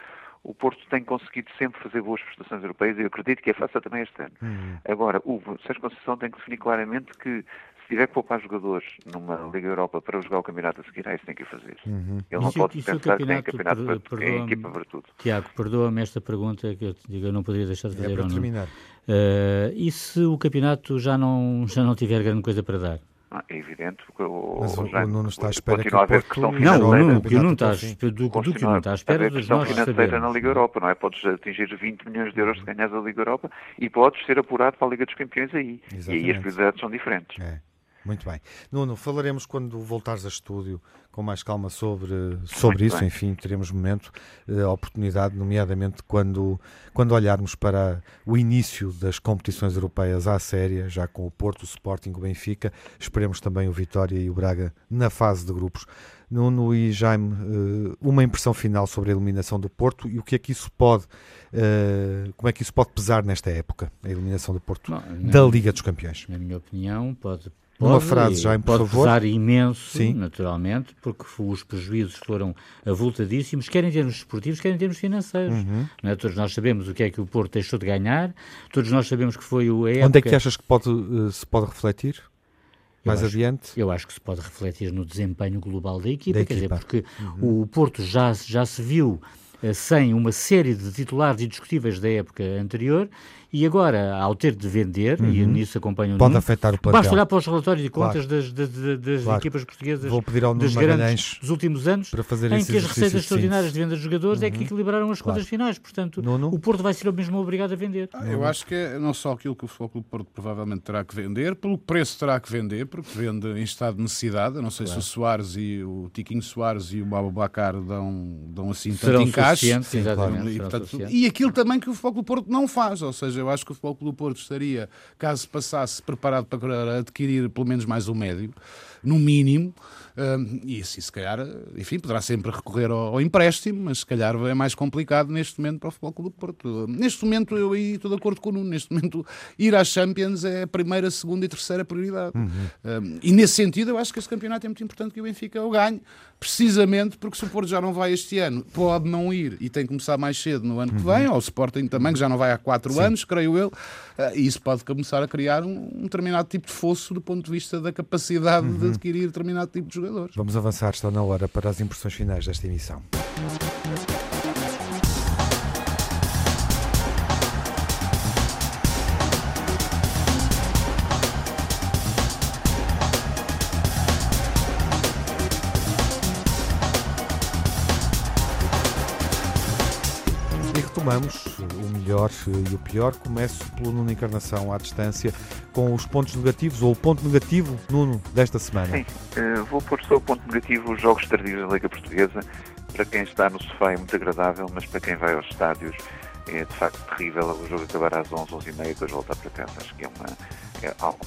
Speaker 4: o Porto tem conseguido sempre fazer boas prestações europeias e eu acredito que é fácil também este ano.
Speaker 1: Uhum.
Speaker 4: Agora, o Sérgio Conceição tem que definir claramente que tiver que poupar jogadores numa Liga Europa para jogar o campeonato a seguir, é isso que tem que fazer.
Speaker 1: Uhum.
Speaker 4: Ele não pode pensar que tem campeonato para, em equipa para tudo.
Speaker 2: Tiago, perdoa-me esta pergunta que eu, digo, eu não poderia deixar de é fazer.
Speaker 1: É para terminar.
Speaker 2: Uh, e se o campeonato já não, já não tiver grande coisa para dar?
Speaker 4: Ah, é evidente que o,
Speaker 1: Mas o,
Speaker 4: o
Speaker 1: Nuno está à espera
Speaker 4: que o
Speaker 1: Porto...
Speaker 4: Não,
Speaker 2: o Nuno, que o Nuno está, do, do, que o Nuno está à espera
Speaker 4: dos nossos financeira na Liga Europa, não é? Podes atingir 20 milhões de euros se ganhas a Liga Europa e podes ser apurado para a Liga dos Campeões aí.
Speaker 1: Exatamente.
Speaker 4: E aí as prioridades são diferentes.
Speaker 1: É. Muito bem. Nuno, falaremos quando voltares a estúdio com mais calma sobre, sobre isso. Bem. Enfim, teremos momento, uh, oportunidade, nomeadamente quando, quando olharmos para o início das competições europeias à séria, já com o Porto, o Sporting, o Benfica. Esperemos também o Vitória e o Braga na fase de grupos. Nuno e Jaime, uh, uma impressão final sobre a eliminação do Porto e o que é que isso pode, uh, como é que isso pode pesar nesta época, a eliminação do Porto Bom, da Liga dos Campeões?
Speaker 2: Na minha opinião, pode
Speaker 1: uma frase, já, por
Speaker 2: pode
Speaker 1: favor.
Speaker 2: pesar imenso,
Speaker 1: Sim.
Speaker 2: naturalmente, porque os prejuízos foram avultadíssimos, quer em termos esportivos, quer em termos financeiros.
Speaker 1: Uhum.
Speaker 2: É? Todos nós sabemos o que é que o Porto deixou de ganhar, todos nós sabemos que foi o
Speaker 1: época... Onde é que achas que pode, uh, se pode refletir? mais
Speaker 2: eu acho,
Speaker 1: adiante?
Speaker 2: Eu acho que se pode refletir no desempenho global da equipa,
Speaker 1: da
Speaker 2: quer
Speaker 1: equipa.
Speaker 2: dizer, porque
Speaker 1: uhum.
Speaker 2: o Porto já, já se viu uh, sem uma série de titulares indiscutíveis da época anterior e agora, ao ter de vender, uhum. e nisso acompanho o
Speaker 1: Pode
Speaker 2: Nuno,
Speaker 1: afetar o plantel.
Speaker 2: Basta olhar para os relatórios de contas
Speaker 1: claro.
Speaker 2: das, das, das
Speaker 1: claro.
Speaker 2: equipas portuguesas
Speaker 1: Vou pedir ao
Speaker 2: das grandes dos últimos anos,
Speaker 1: para fazer
Speaker 2: em que as receitas extraordinárias de venda de jogadores uhum. é que
Speaker 1: uhum.
Speaker 2: equilibraram as
Speaker 1: claro.
Speaker 2: contas finais. Portanto,
Speaker 1: Nuno?
Speaker 2: o Porto vai ser o mesmo obrigado a vender.
Speaker 3: Ah, eu acho que é não só aquilo que o Futebol Porto provavelmente terá que vender, pelo preço terá que vender, porque vende em estado de necessidade. Eu não sei claro. se o Soares e o Tiquinho Soares e o Babacar dão, dão assim
Speaker 2: Serão
Speaker 3: tanto encaixe.
Speaker 2: Sim, claro.
Speaker 3: e, portanto, e aquilo também que o Futebol Porto não faz. Ou seja, eu acho que o Futebol Porto estaria, caso passasse, preparado para adquirir pelo menos mais um médio, no mínimo, e assim, se calhar, enfim, poderá sempre recorrer ao, ao, empréstimo, mas se calhar é mais complicado neste momento para o Futebol Clube do Porto. Neste momento, eu aí estou de acordo com o Nuno, neste momento, ir às Champions é a primeira, segunda e terceira prioridade.
Speaker 1: Uhum.
Speaker 3: e nesse sentido, eu acho que esse campeonato é muito importante que o Benfica o ganhe, precisamente porque se o Porto já não vai este ano, pode não ir e tem que começar mais cedo no ano que vem, ou o Sporting também, que já não vai há quatro Sim. anos, creio eu, e isso pode começar a criar um, um, determinado tipo de fosso do ponto de vista da capacidade uhum. de adquirir determinado tipo de jogadores.
Speaker 1: Vamos avançar, está na hora para as impressões finais desta emissão. Retomamos o melhor e o pior. Começo pelo Nuno Encarnação à distância, com os pontos negativos, ou o ponto negativo, Nuno, desta semana.
Speaker 4: Sim, uh, vou pôr só o ponto negativo, os jogos tardios da Liga Portuguesa. Para quem está no sofá é muito agradável, mas para quem vai aos estádios é de facto terrível o jogo acabar às 11, 11 e meia, depois voltar para casa. Acho que é, uma, é algo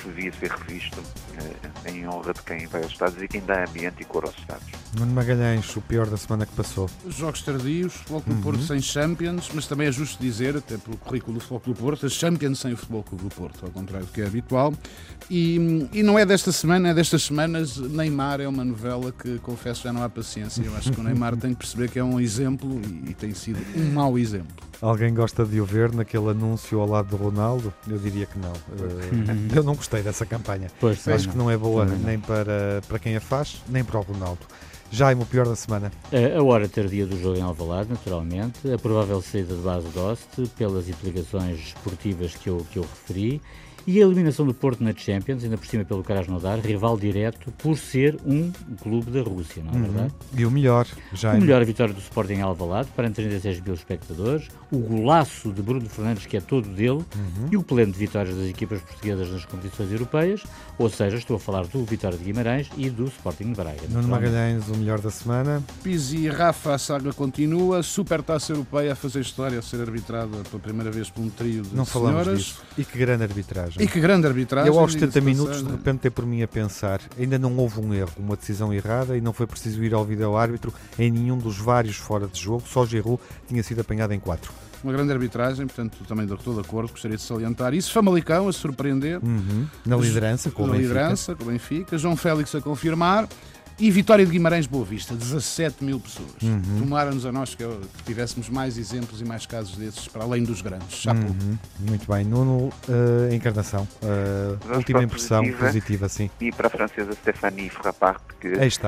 Speaker 4: que devia ser revisto eh, em honra de quem vai aos estádios e quem dá ambiente e cor aos estádios.
Speaker 1: Nuno Magalhães, o pior da semana que passou.
Speaker 3: Jogos tardios, Futebol Clube uhum. Porto sem Champions, mas também é justo dizer, até pelo currículo do Futebol Clube Porto, as Champions sem o Futebol Clube do Porto, ao contrário do que é habitual. E, e não é desta semana, é destas semanas. Neymar é uma novela que, confesso, já não há paciência. Eu acho que o Neymar tem que perceber que é um exemplo e, e tem sido um mau exemplo.
Speaker 1: Alguém gosta de o ver naquele anúncio ao lado do Ronaldo? Eu diria que não. Uh, eu não gostei dessa campanha.
Speaker 2: Pois,
Speaker 1: Acho
Speaker 2: não.
Speaker 1: que não é boa nem para, para quem a faz, nem para o Ronaldo. Jaime, o pior da semana?
Speaker 2: A hora tardia do jogo em Alvalade, naturalmente, a provável saída de base Dost, pelas implicações esportivas que eu, que eu referi, E a eliminação do Porto na Champions, ainda por cima pelo Krasnodar, rival direto, por ser um clube da Rússia, não é uhum. verdade?
Speaker 1: E o melhor, já.
Speaker 2: O melhor a vitória do Sporting Alvalade, para 36 mil espectadores, o golaço de Bruno Fernandes, que é todo dele, uhum. e o pleno de vitórias das equipas portuguesas nas competições europeias, ou seja, estou a falar do Vitória de Guimarães e do Sporting de Braga.
Speaker 1: Nuno Magalhães, o melhor da semana.
Speaker 3: Pizzi e Rafa, a saga continua, Super Taça Europeia a fazer história, a ser arbitrada pela primeira vez por um trio de
Speaker 1: Não
Speaker 3: senhoras.
Speaker 1: falamos disso. E que grande arbitragem.
Speaker 3: E que grande arbitragem.
Speaker 1: Eu aos 70 minutos, de repente, ter por mim a pensar, ainda não houve um erro, uma decisão errada e não foi preciso ir ao vídeo árbitro em nenhum dos vários fora de jogo, só Giroud tinha sido apanhado em quatro
Speaker 3: uma grande arbitragem, portanto também estou de acordo, gostaria de salientar isso. Famalicão a surpreender.
Speaker 1: Uhum. Na liderança com o
Speaker 3: Benfica. liderança com o Benfica. João Félix a confirmar. E Vitória de Guimarães Boa Vista, 17 mil pessoas. Uhum. Tomaram-nos a nós que tivéssemos mais exemplos e mais casos desses, para além dos grandes. Uhum.
Speaker 1: Muito bem. Nuno, uh, encarnação. Uh, última impressão positiva, positiva, sim.
Speaker 4: E para a francesa Stéphanie Frappart, que fez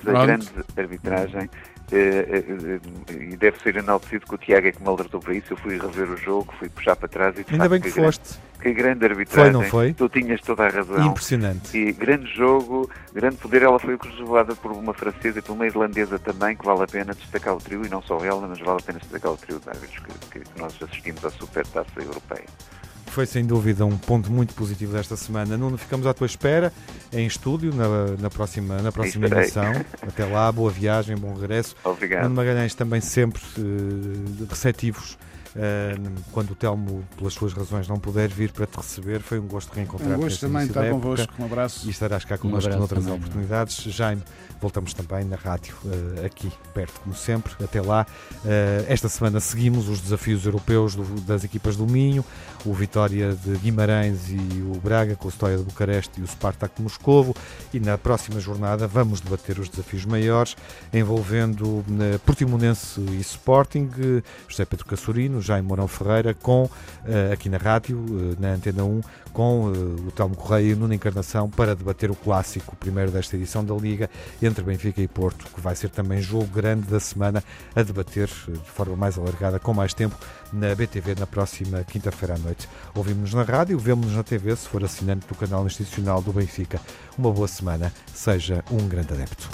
Speaker 4: a Pronto. grande arbitragem. Uh, e deve ser enaltecido que o Tiago é que me alertou para isso. Eu fui rever o jogo, fui puxar para trás e
Speaker 1: Ainda bem que foste.
Speaker 4: Que grande arbitragem.
Speaker 1: Foi, não foi?
Speaker 4: Tu tinhas toda a razão.
Speaker 1: Impressionante.
Speaker 4: E grande jogo, grande poder. Ela foi cruzada por uma francesa e por uma irlandesa também, que vale a pena destacar o trio, e não só ela, mas vale a pena destacar o trio de árbitros que, que nós assistimos à Super Taça Europeia.
Speaker 1: Foi sem dúvida um ponto muito positivo desta semana. Nuno, ficamos à tua espera em estúdio na, na próxima, na próxima emissão. Até lá, boa viagem, bom regresso.
Speaker 4: Obrigado.
Speaker 1: Nuno Magalhães também sempre uh, receptivos quando o Telmo, pelas suas razões, não puder vir para te receber, foi um gosto reencontrar-te.
Speaker 3: Um gosto também estar convosco. Um abraço.
Speaker 1: E estarás cá connosco um noutras também, oportunidades. Jaime, voltamos também na rádio, uh, aqui perto, como sempre. Até lá. Uh, esta semana seguimos os desafios europeus das equipas do Minho, o Vitória de Guimarães e o Braga, com a história de Bucareste e o Spartak de Moscovo. E na próxima jornada vamos debater os desafios maiores, envolvendo uh, Portimonense e Sporting, José Pedro Cassurino Jaime Mourão Ferreira, com, uh, aqui na rádio, uh, na Antena 1, com uh, o Telmo Correia e o Nuno Encarnação para debater o clássico, primeiro desta edição da Liga, entre Benfica e Porto, que vai ser também jogo grande da semana a debater de forma mais alargada, com mais tempo, na BTV na próxima quinta-feira à noite. Ouvimos-nos na rádio, vemos-nos na TV, se for assinante do canal institucional do Benfica. Uma boa semana, seja um grande adepto.